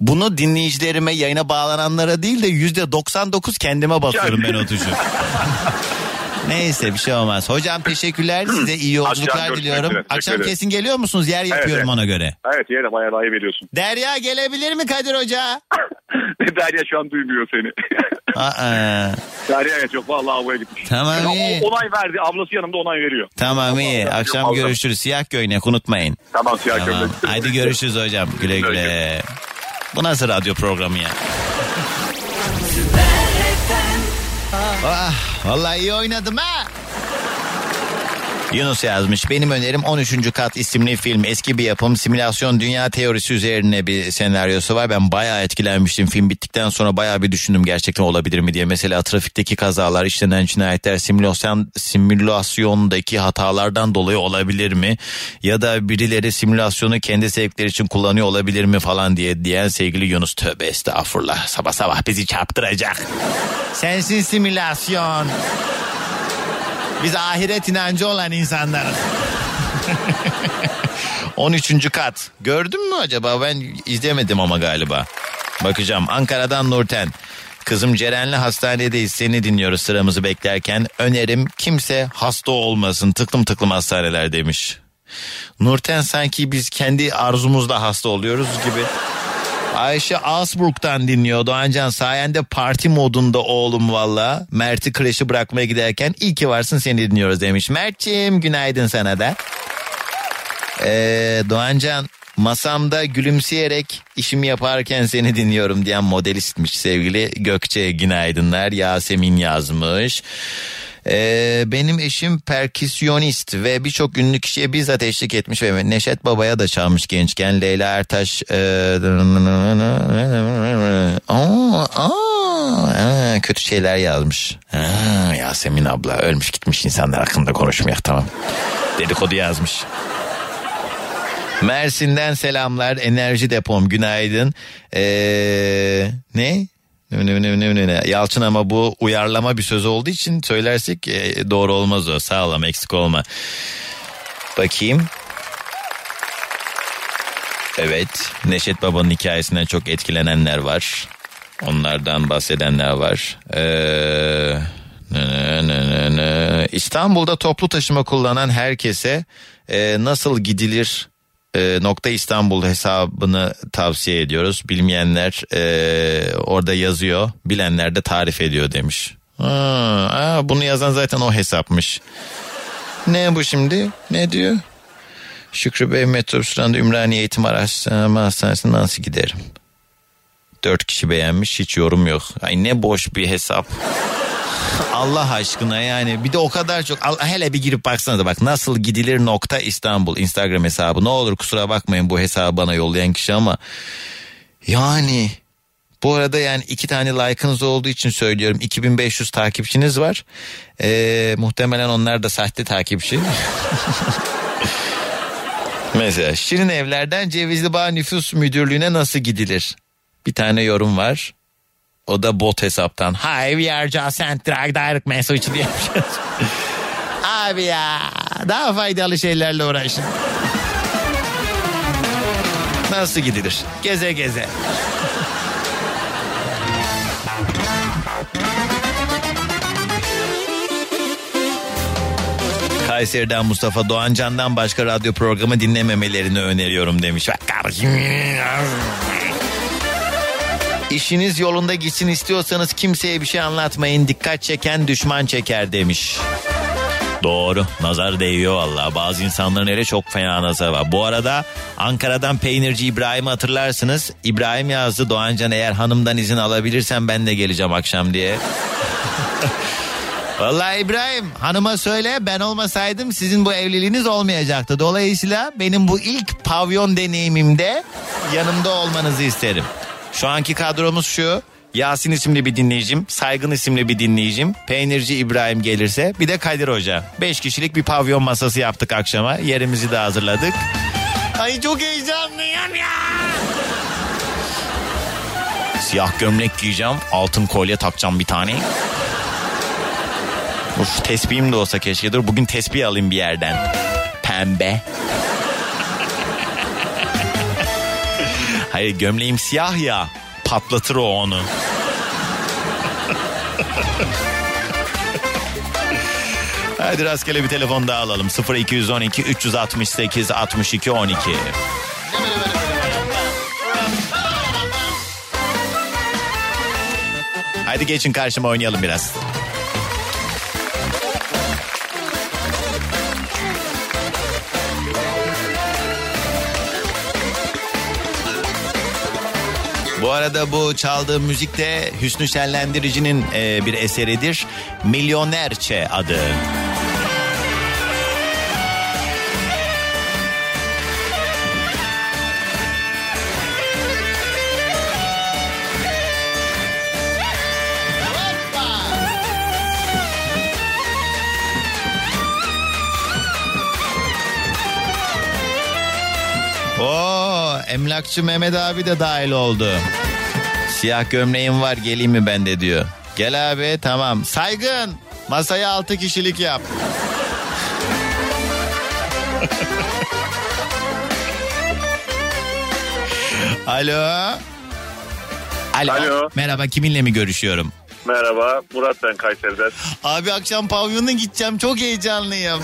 Bunu dinleyicilerime yayına bağlananlara değil de yüzde 99 kendime basıyorum ben o tuşu. [laughs] Neyse bir şey olmaz. Hocam teşekkürler. Size iyi yolculuklar Akşam diliyorum. üzere. Akşam kesin geliyor musunuz? Yer yapıyorum evet. ona göre. Evet yerim ayarlayı veriyorsun. Derya gelebilir mi Kadir Hoca? [laughs] Derya şu an duymuyor seni. [laughs] Aa, Derya evet yok vallahi havaya gitmiş. Tamam, Ya, o- iyi. onay verdi. Ablası yanımda onay veriyor. tamam iyi. Akşam Aldım. görüşürüz. Siyah göynek unutmayın. Tamam siyah Tamam. gömlek. Haydi görüşürüz hocam. Güle güle. Bu nasıl radyo programı ya? Ah, vallahi iyi oynadım ha. Yunus yazmış. Benim önerim 13. Kat isimli film. Eski bir yapım. Simülasyon dünya teorisi üzerine bir senaryosu var. Ben bayağı etkilenmiştim. Film bittikten sonra bayağı bir düşündüm gerçekten olabilir mi diye. Mesela trafikteki kazalar, işlenen cinayetler simülasyon simülasyondaki hatalardan dolayı olabilir mi? Ya da birileri simülasyonu kendi zevkleri için kullanıyor olabilir mi falan diye diyen sevgili Yunus. Tövbe estağfurullah. Sabah sabah bizi çarptıracak. Sensin simülasyon. Biz ahiret inancı olan insanlarız. [laughs] 13. kat. Gördün mü acaba? Ben izlemedim ama galiba. Bakacağım. Ankara'dan Nurten. Kızım Ceren'le hastanedeyiz. Seni dinliyoruz sıramızı beklerken. Önerim kimse hasta olmasın. Tıklım tıklım hastaneler demiş. Nurten sanki biz kendi arzumuzla hasta oluyoruz gibi. Ayşe Asburg'dan dinliyor Doğancan sayende parti modunda oğlum valla. Mert'i kreşi bırakmaya giderken iyi ki varsın seni dinliyoruz demiş. Mert'ciğim günaydın sana da. Ee, Doğancan masamda gülümseyerek işimi yaparken seni dinliyorum diyen modelistmiş sevgili Gökçe günaydınlar. Yasemin yazmış. Ee, benim eşim perküsyonist ve birçok ünlü kişiye bizzat eşlik etmiş ve Neşet Baba'ya da çalmış gençken. Leyla Ertaş e, aa, kötü şeyler yazmış. Aa, Yasemin abla ölmüş gitmiş insanlar hakkında konuşmuyor tamam. Dedikodu yazmış. Mersin'den selamlar. Enerji depom günaydın. Ee, ne? Yalçın ama bu uyarlama bir söz olduğu için söylersek e, doğru olmaz o. Sağ ol ama eksik olma. Bakayım. Evet. Neşet Baba'nın hikayesinden çok etkilenenler var. Onlardan bahsedenler var. Ee. İstanbul'da toplu taşıma kullanan herkese e, nasıl gidilir e, nokta İstanbul hesabını tavsiye ediyoruz. Bilmeyenler e, orada yazıyor, bilenler de tarif ediyor demiş. Ha, aa, bunu yazan zaten o hesapmış. Ne bu şimdi? Ne diyor? Şükrü Bey metrobüs Ümraniye Eğitim Araştırma Hastanesi'ne nasıl giderim? Dört kişi beğenmiş hiç yorum yok. Ay ne boş bir hesap. Allah aşkına yani. Bir de o kadar çok hele bir girip baksanıza bak nasıl gidilir nokta İstanbul Instagram hesabı. Ne olur kusura bakmayın bu hesabı bana yollayan kişi ama yani bu arada yani iki tane like'ınız olduğu için söylüyorum. 2500 takipçiniz var. Ee, muhtemelen onlar da sahte takipçi. [laughs] Mesela Şirin Evler'den Cevizli Bağ Nüfus Müdürlüğü'ne nasıl gidilir? Bir tane yorum var o da bot hesaptan. Hi we are just sent direct message diye şey. [laughs] Abi ya daha faydalı şeylerle uğraşın. Nasıl gidilir? Geze geze. Kayseri'den Mustafa Doğancan'dan başka radyo programı dinlememelerini öneriyorum demiş. Bak kardeşim. İşiniz yolunda gitsin istiyorsanız kimseye bir şey anlatmayın. Dikkat çeken düşman çeker demiş. Doğru. Nazar değiyor valla. Bazı insanların öyle çok fena nazar var. Bu arada Ankara'dan peynirci İbrahim'i hatırlarsınız. İbrahim yazdı Doğancan eğer hanımdan izin alabilirsem ben de geleceğim akşam diye. [laughs] Vallahi İbrahim hanıma söyle ben olmasaydım sizin bu evliliğiniz olmayacaktı. Dolayısıyla benim bu ilk pavyon deneyimimde yanımda olmanızı isterim. Şu anki kadromuz şu. Yasin isimli bir dinleyicim, Saygın isimli bir dinleyicim, Peynirci İbrahim gelirse bir de Kadir Hoca. Beş kişilik bir pavyon masası yaptık akşama. Yerimizi de hazırladık. Ay çok heyecanlıyım ya. Siyah gömlek giyeceğim, altın kolye takacağım bir tane. Uf tespihim de olsa keşke. Dur bugün tespih alayım bir yerden. Pembe. Hayır gömleğim siyah ya. Patlatır o onu. Hadi rastgele bir telefon daha alalım. 0212 368 62 12. Hadi geçin karşıma oynayalım biraz. Bu arada bu çaldığım müzik de Hüsnü Şenlendirici'nin e, bir eseridir. Milyonerçe adı. Emlakçı Mehmet abi de dahil oldu. Siyah gömleğim var geleyim mi ben de diyor. Gel abi tamam. Saygın masaya altı kişilik yap. [laughs] Alo. Alo. Alo. Merhaba kiminle mi görüşüyorum? Merhaba Murat ben Kayseri'den. Abi akşam pavyona gideceğim çok heyecanlıyım.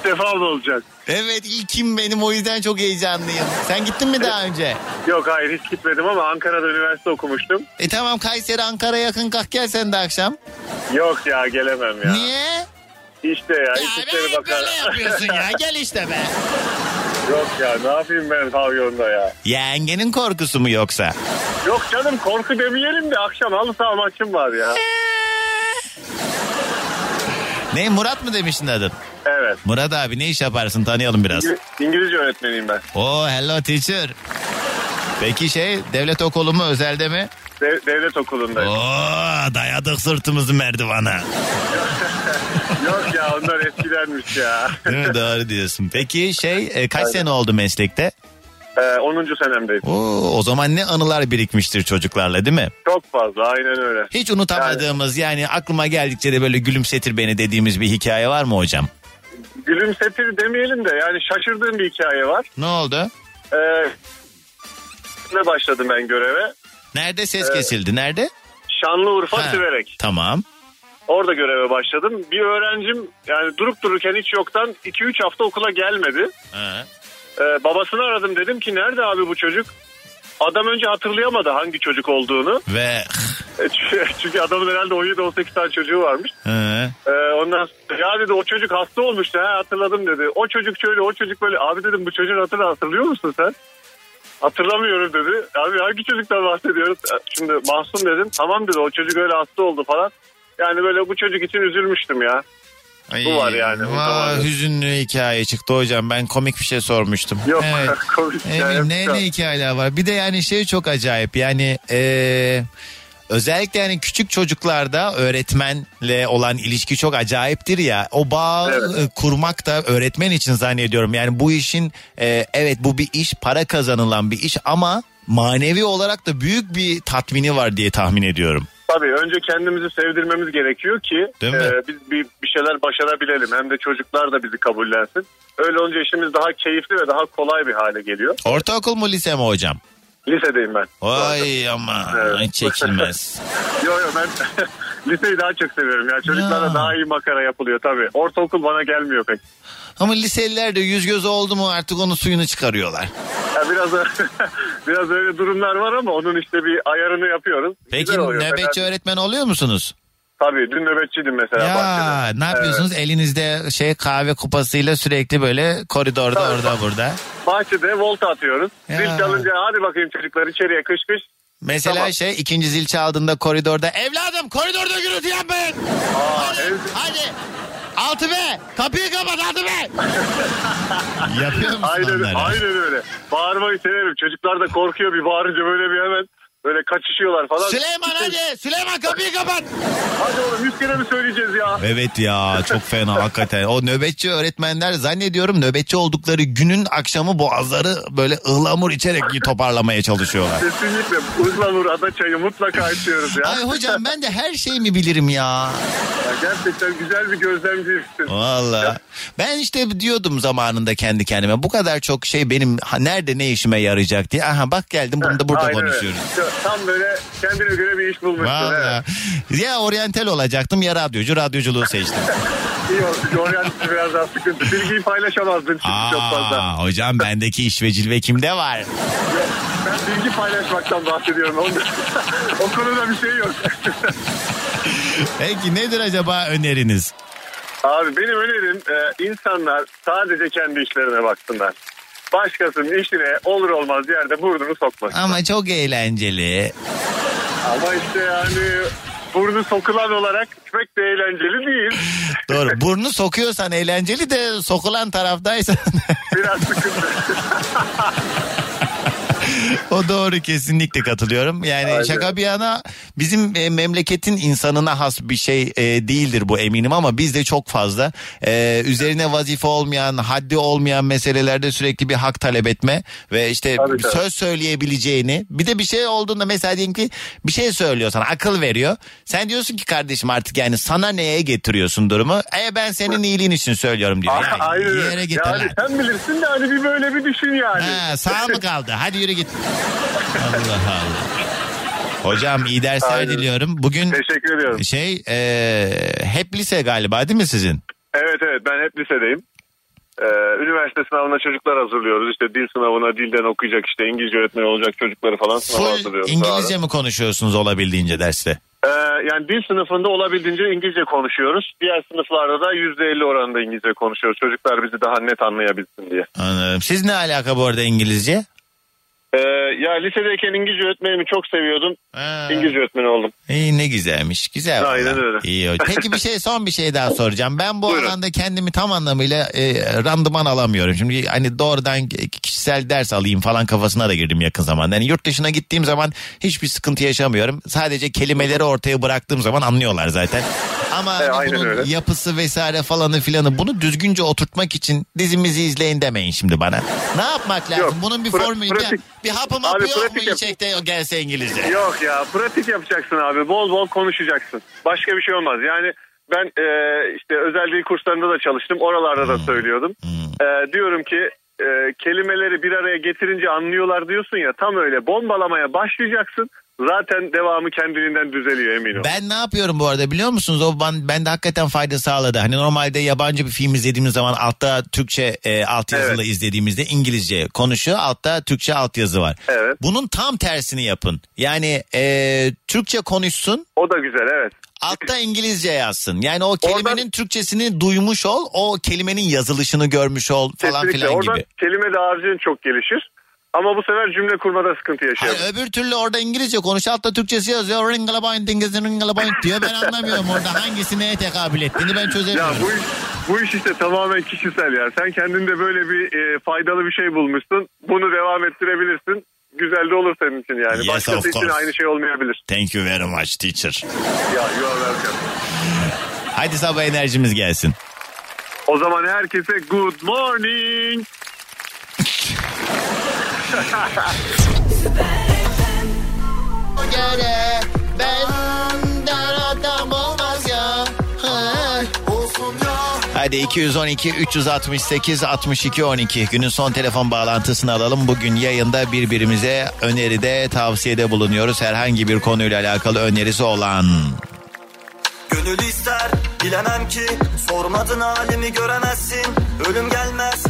İlk defa olacak? Evet ilkim benim o yüzden çok heyecanlıyım. Sen gittin mi daha önce? Yok hayır hiç gitmedim ama Ankara'da üniversite okumuştum. E tamam Kayseri Ankara yakın kalk gel sen de akşam. Yok ya gelemem ya. Niye? İşte ya. İçişleri Bakanı. Böyle yapıyorsun ya [laughs] gel işte be. Yok ya ne yapayım ben pavyonda ya. Yengenin korkusu mu yoksa? Yok canım korku demeyelim de akşam halı saha maçım var ya. Ne Murat mı demiştin adın? Evet. Murat abi ne iş yaparsın tanıyalım biraz. İngiliz- İngilizce öğretmeniyim ben. Oo hello teacher. Peki şey devlet okulu mu özelde mi? De- devlet okulundayım. Oo dayadık sırtımızı merdivana. [laughs] Yok ya onlar eskidenmiş ya. Değil mi doğru diyorsun. Peki şey e, kaç sene oldu meslekte? Ee, 10. senemdeyim. Oo, o zaman ne anılar birikmiştir çocuklarla değil mi? Çok fazla aynen öyle. Hiç unutamadığımız yani aklıma geldikçe de böyle gülümsetir beni dediğimiz bir hikaye var mı hocam? Gülümsetir demeyelim de yani şaşırdığım bir hikaye var. Ne oldu? Ee, ne başladım ben göreve? Nerede ses Ee, kesildi? Nerede? Şanlıurfa Ha. Siverek. Tamam. Orada göreve başladım. Bir öğrencim yani durup dururken hiç yoktan 2-3 hafta okula gelmedi. Ha. Ee, babasını aradım dedim ki nerede abi bu çocuk? Adam önce hatırlayamadı hangi çocuk olduğunu. Ve E, çünkü- [laughs] adamın herhalde 17-18 tane çocuğu varmış. Ee, ondan sonra ya dedi o çocuk hasta olmuştu ha hatırladım dedi. O çocuk şöyle o çocuk böyle abi dedim bu çocuğun hatırla hatırlıyor musun sen? Hatırlamıyorum dedi. Abi hangi çocuktan bahsediyoruz? Şimdi Mahsun dedim. Tamam dedi o çocuk öyle hasta oldu falan. Yani böyle bu çocuk için üzülmüştüm ya. Bu var yani. Aa, Unutamadım. hüzünlü hikaye çıktı hocam. Ben komik bir şey sormuştum. Yok Evet. [laughs] komik Evet, hikaye ne, ne hikayeler var. Bir de yani şey çok acayip. Yani eee, özellikle yani küçük çocuklarda öğretmenle olan ilişki çok acayiptir ya. O bağ e, kurmak da öğretmen için zannediyorum. Yani bu işin e, evet bu bir iş para kazanılan bir iş ama manevi olarak da büyük bir tatmini var diye tahmin ediyorum. Tabii önce kendimizi sevdirmemiz gerekiyor ki Değil mi? e, biz bir, bir şeyler başarabilelim. Hem de çocuklar da bizi kabullensin. Öyle olunca işimiz daha keyifli ve daha kolay bir hale geliyor. Ortaokul mu lise mi hocam? Lisedeyim ben. Vay ama Evet. çekilmez. [laughs] Yo yo ben [laughs] liseyi daha çok seviyorum. Yani çocuklarla Ya. daha iyi makara yapılıyor tabii. Ortaokul bana gelmiyor pek. Ama liseliler de yüz göz oldu mu artık onun suyunu çıkarıyorlar. Ya biraz [laughs] biraz öyle durumlar var ama onun işte bir ayarını yapıyoruz. Peki nöbetçi fena- öğretmen oluyor musunuz? Tabii dün nöbetçiydim mesela Ya bahçede. ne yapıyorsunuz? Elinizde şey kahve kupasıyla sürekli böyle koridorda Tabii. orada burada. Bahçede volta atıyoruz. Ya. Zil çalınca hadi bakayım çocuklar içeriye kış kış. Mesela Tamam. şey ikinci zil çaldığında koridorda evladım koridorda gürültü yapmayın. hadi, hadi. Altı be kapıyı kapat altı be. Yapıyor musun Aynen, onları? aynen öyle. Bağırmayı severim. Çocuklar da korkuyor bir bağırınca böyle bir hemen böyle kaçışıyorlar falan. Süleyman hadi Süleyman kapıyı kapat. Hadi oğlum yüz kere mi söyleyeceğiz ya? Evet ya çok fena hakikaten. O nöbetçi öğretmenler zannediyorum nöbetçi oldukları günün akşamı boğazları böyle ıhlamur içerek toparlamaya çalışıyorlar. Kesinlikle ıhlamur ada çayı mutlaka içiyoruz ya. Ay hocam ben de her şeyi mi bilirim ya? Ya gerçekten güzel bir gözlemcisin. Valla. Ben işte diyordum zamanında kendi kendime bu kadar çok şey benim ha, nerede ne işime yarayacak diye. Aha bak geldim bunu da burada Aynen öyle. konuşuyoruz. Tam böyle kendine göre bir iş bulmuşsun. Valla. Ya oryantal olacaktım ya radyocu radyoculuğu seçtim. [laughs] İyi oldu. Oryantısı biraz daha sıkıntı. Bilgiyi paylaşamazdın çünkü çok fazla. Aa, hocam bendeki iş ve cilve kimde var? Ben bilgi paylaşmaktan bahsediyorum. Onda, [laughs] o konuda bir şey yok. Peki nedir acaba öneriniz? Abi benim önerim e, insanlar sadece kendi işlerine baksınlar. Başkasının işine olur olmaz yerde burnunu sokmasın. Ama çok eğlenceli. Ama işte yani burnu sokulan olarak pek de eğlenceli değil. [laughs] Doğru. Burnu sokuyorsan eğlenceli de sokulan taraftaysan Biraz sıkıntı. [laughs] o doğru kesinlikle katılıyorum. Yani Aynen. şaka bir yana bizim e, memleketin insanına has bir şey e, değildir bu eminim ama bizde çok fazla e, üzerine vazife olmayan, haddi olmayan meselelerde sürekli bir hak talep etme ve işte Tabii, tabii. söz söyleyebileceğini bir de bir şey olduğunda mesela diyelim ki bir şey söylüyor sana akıl veriyor. Sen diyorsun ki kardeşim artık yani sana neye getiriyorsun durumu? E ben senin iyiliğin için söylüyorum diyor. Ya, Aynen yere getir Yani sen bilirsin de hani bir böyle bir düşün yani. Ha, sağ mı kaldı? Hadi yürü git. Allah Allah. Hocam iyi dersler Aynen. diliyorum. Bugün Teşekkür ediyorum. şey e, hep lise galiba değil mi sizin? Evet evet ben hep lisedeyim. Ee, üniversite sınavına çocuklar hazırlıyoruz. İşte dil sınavına dilden okuyacak işte İngilizce öğretmeni olacak çocukları falan sınava Full hazırlıyoruz. İngilizce mi konuşuyorsunuz olabildiğince derste? Ee, yani dil sınıfında olabildiğince İngilizce konuşuyoruz. Diğer sınıflarda da %50 oranında İngilizce konuşuyoruz. Çocuklar bizi daha net anlayabilsin diye. Anladım. Siz ne alaka bu arada İngilizce? Ee, ya lisedeyken İngilizce öğretmenimi çok seviyordum. İngilizce öğretmeni oldum. İyi ne güzelmiş. Güzel. Aynen valla. öyle. İyi. Peki bir şey son bir şey daha soracağım. Ben bu alanda kendimi tam anlamıyla e, randıman alamıyorum. Şimdi hani doğrudan kişisel ders alayım falan kafasına da girdim yakın zamanda. Yani yurt dışına gittiğim zaman hiçbir sıkıntı yaşamıyorum. Sadece kelimeleri ortaya bıraktığım zaman anlıyorlar zaten. Ama E, aynen bunun öyle. yapısı vesaire falanı filanı bunu düzgünce oturtmak için dizimizi izleyin demeyin şimdi bana. Ne yapmak lazım? Yok, Bunun bir pra- formülü pratik. bir hapım Abi hapı yok mu pratik yap. gelse İngilizce? Yok ya pratik yapacaksın abi. Bol bol konuşacaksın. Başka bir şey olmaz. Yani ben e, işte özel dil kurslarında da çalıştım. Oralarda da söylüyordum. E, diyorum ki e, kelimeleri bir araya getirince anlıyorlar diyorsun ya tam öyle bombalamaya başlayacaksın. Zaten devamı kendiliğinden düzeliyor emin ol. Ben ne yapıyorum bu arada biliyor musunuz? O ben, bende hakikaten fayda sağladı. Hani normalde yabancı bir film izlediğimiz zaman altta Türkçe e, altyazılı izlediğimizde İngilizce konuşuyor. Altta Türkçe altyazı var. Evet. Bunun tam tersini yapın. Yani e, Türkçe konuşsun. O da güzel evet. Altta İngilizce yazsın. Yani o kelimenin Türkçesini duymuş ol. O kelimenin yazılışını görmüş ol falan Kesinlikle. filan Oradan gibi. kelime dağarcığın çok gelişir. Ama bu sefer cümle kurmada sıkıntı yaşıyor. Hayır, öbür türlü orada İngilizce konuş altta Türkçesi yazıyor. Ringalaboint, dingizin ringalaboint diyor. Ben anlamıyorum [laughs] orada hangisi neye tekabül ettiğini ben Ya çözemiyorum. bu iş, bu iş işte tamamen kişisel ya. Sen kendinde böyle bir e, faydalı bir şey bulmuşsun. Bunu devam ettirebilirsin. Güzel de olur senin için yani. Yes, Başkası için aynı şey olmayabilir. Thank you very much teacher. Ya you are welcome. Hadi sabah enerjimiz gelsin. O zaman herkese good morning. [laughs] Göre benden adam olmaz ya. Hadi 212 368 62 12 günün son telefon bağlantısını alalım. Bugün yayında birbirimize öneride tavsiyede bulunuyoruz. Herhangi bir konuyla alakalı önerisi olan. Gönül ister bilemem ki sormadın halimi göremezsin ölüm gelmez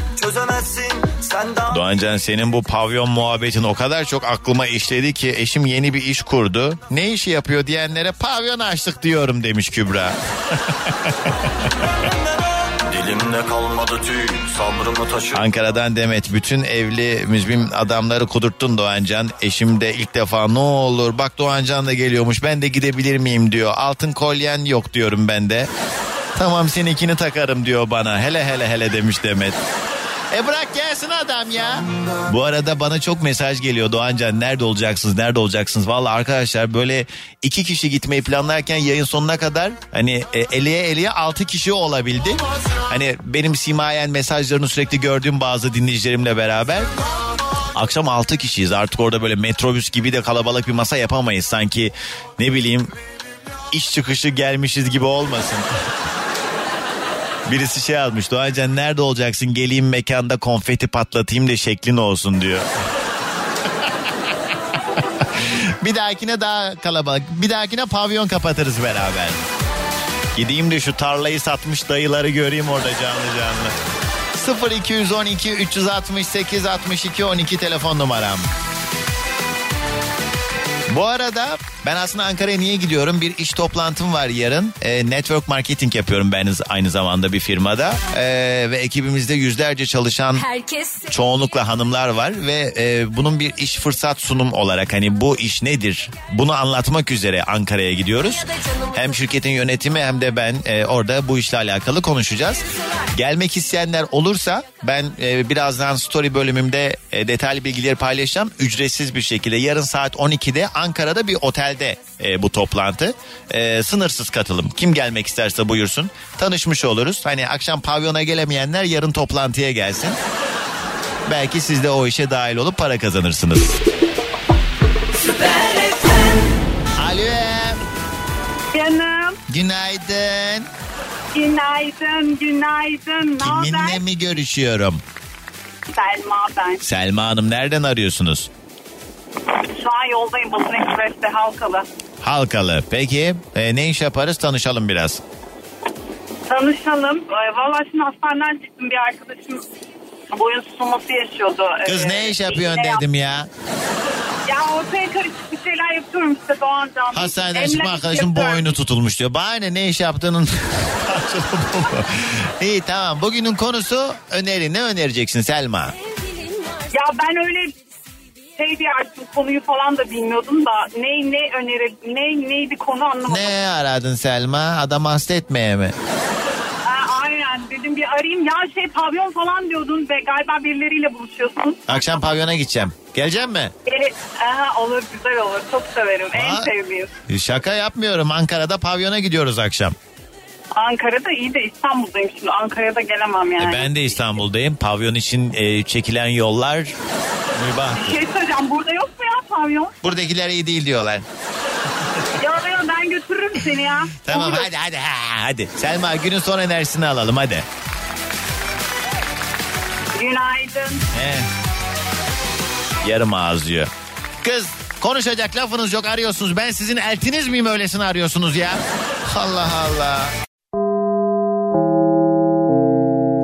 Doğancan senin bu pavyon muhabbetin o kadar çok aklıma işledi ki eşim yeni bir iş kurdu. Ne işi yapıyor diyenlere pavyon açtık diyorum demiş Kübra. [laughs] Dilimde kalmadı tüy sabrımı taşı Ankara'dan Demet bütün evli müzmin adamları kudurttun Doğancan. Eşim de ilk defa ne olur bak Doğancan da geliyormuş ben de gidebilir miyim diyor. Altın kolyen yok diyorum ben de. Tamam seninkini takarım diyor bana. Hele hele hele demiş Demet. E bırak gelsin adam ya. Bu arada bana çok mesaj geliyor Doğancan nerede olacaksınız nerede olacaksınız. Valla arkadaşlar böyle iki kişi gitmeyi planlarken yayın sonuna kadar hani e, eleye eleye altı kişi olabildi. Hani benim simayen mesajlarını sürekli gördüğüm bazı dinleyicilerimle beraber. Akşam 6 kişiyiz artık orada böyle metrobüs gibi de kalabalık bir masa yapamayız. Sanki ne bileyim iş çıkışı gelmişiz gibi olmasın. Birisi şey yazmış Doğancan nerede olacaksın geleyim mekanda konfeti patlatayım da şeklin olsun diyor. [laughs] bir dahakine daha kalabalık bir dahakine pavyon kapatırız beraber. Gideyim de şu tarlayı satmış dayıları göreyim orada canlı canlı. 0212 368 62 12 telefon numaram. Bu arada ben aslında Ankara'ya niye gidiyorum? Bir iş toplantım var yarın. E, network marketing yapıyorum ben aynı zamanda bir firmada. E, ve ekibimizde yüzlerce çalışan çoğunlukla hanımlar var. Ve e, bunun bir iş fırsat sunum olarak hani bu iş nedir? Bunu anlatmak üzere Ankara'ya gidiyoruz. Hem şirketin yönetimi hem de ben e, orada bu işle alakalı konuşacağız. Gelmek isteyenler olursa ben e, birazdan story bölümümde e, detaylı bilgileri paylaşacağım. Ücretsiz bir şekilde yarın saat 12'de Ankara'da bir otelde e, bu toplantı. E, sınırsız katılım. Kim gelmek isterse buyursun. Tanışmış oluruz. Hani akşam pavyona gelemeyenler yarın toplantıya gelsin. Belki siz de o işe dahil olup para kazanırsınız. Alo. Canım. Günaydın. Günaydın, günaydın. Kiminle mi görüşüyorum? Selma ben. Selma Hanım nereden arıyorsunuz? Şu an yoldayım Basın Ekspres'te Halkalı. Halkalı. Peki e, ne iş yaparız tanışalım biraz. Tanışalım. Ee, Valla şimdi hastaneden çıktım bir arkadaşım boyun tutulması yaşıyordu. Kız Ee, ne iş yapıyorsun iğne dedim ya. Ya ortaya karışık bir şeyler yapıyorum işte Doğan Can. Hastaneden çıkma arkadaşım boynu tutulmuş diyor. Bana ne, ne iş yaptığının? [laughs] İyi tamam bugünün konusu öneri. Ne önereceksin Selma? Ya ben öyle şey diye artık konuyu falan da bilmiyordum da ne ne öneri ne neydi konu anlamadım. Ne aradın Selma? Adam hasta etmeye mi? Ha, aynen dedim bir arayayım ya şey pavyon falan diyordun ve galiba birileriyle buluşuyorsun. Akşam pavyona gideceğim. Gelecek mi? Evet, aha, olur güzel olur çok severim en sevdiğim. Şaka yapmıyorum. Ankara'da pavyona gidiyoruz akşam. Ankara'da iyi de İstanbul'dayım şimdi Ankara'da gelemem yani. E, ben de İstanbul'dayım. Pavyon için e, çekilen yollar mübah. Bir şey söyleyeceğim burada yok mu ya pavyon? Buradakiler iyi değil diyorlar. Ya ya ben götürürüm seni ya. Tamam Olur. hadi hadi ha, hadi. Selma günün son enerjisini alalım hadi. Günaydın. He. Yarım ağız diyor. Kız konuşacak lafınız yok arıyorsunuz. Ben sizin eltiniz miyim öylesine arıyorsunuz ya? Allah Allah.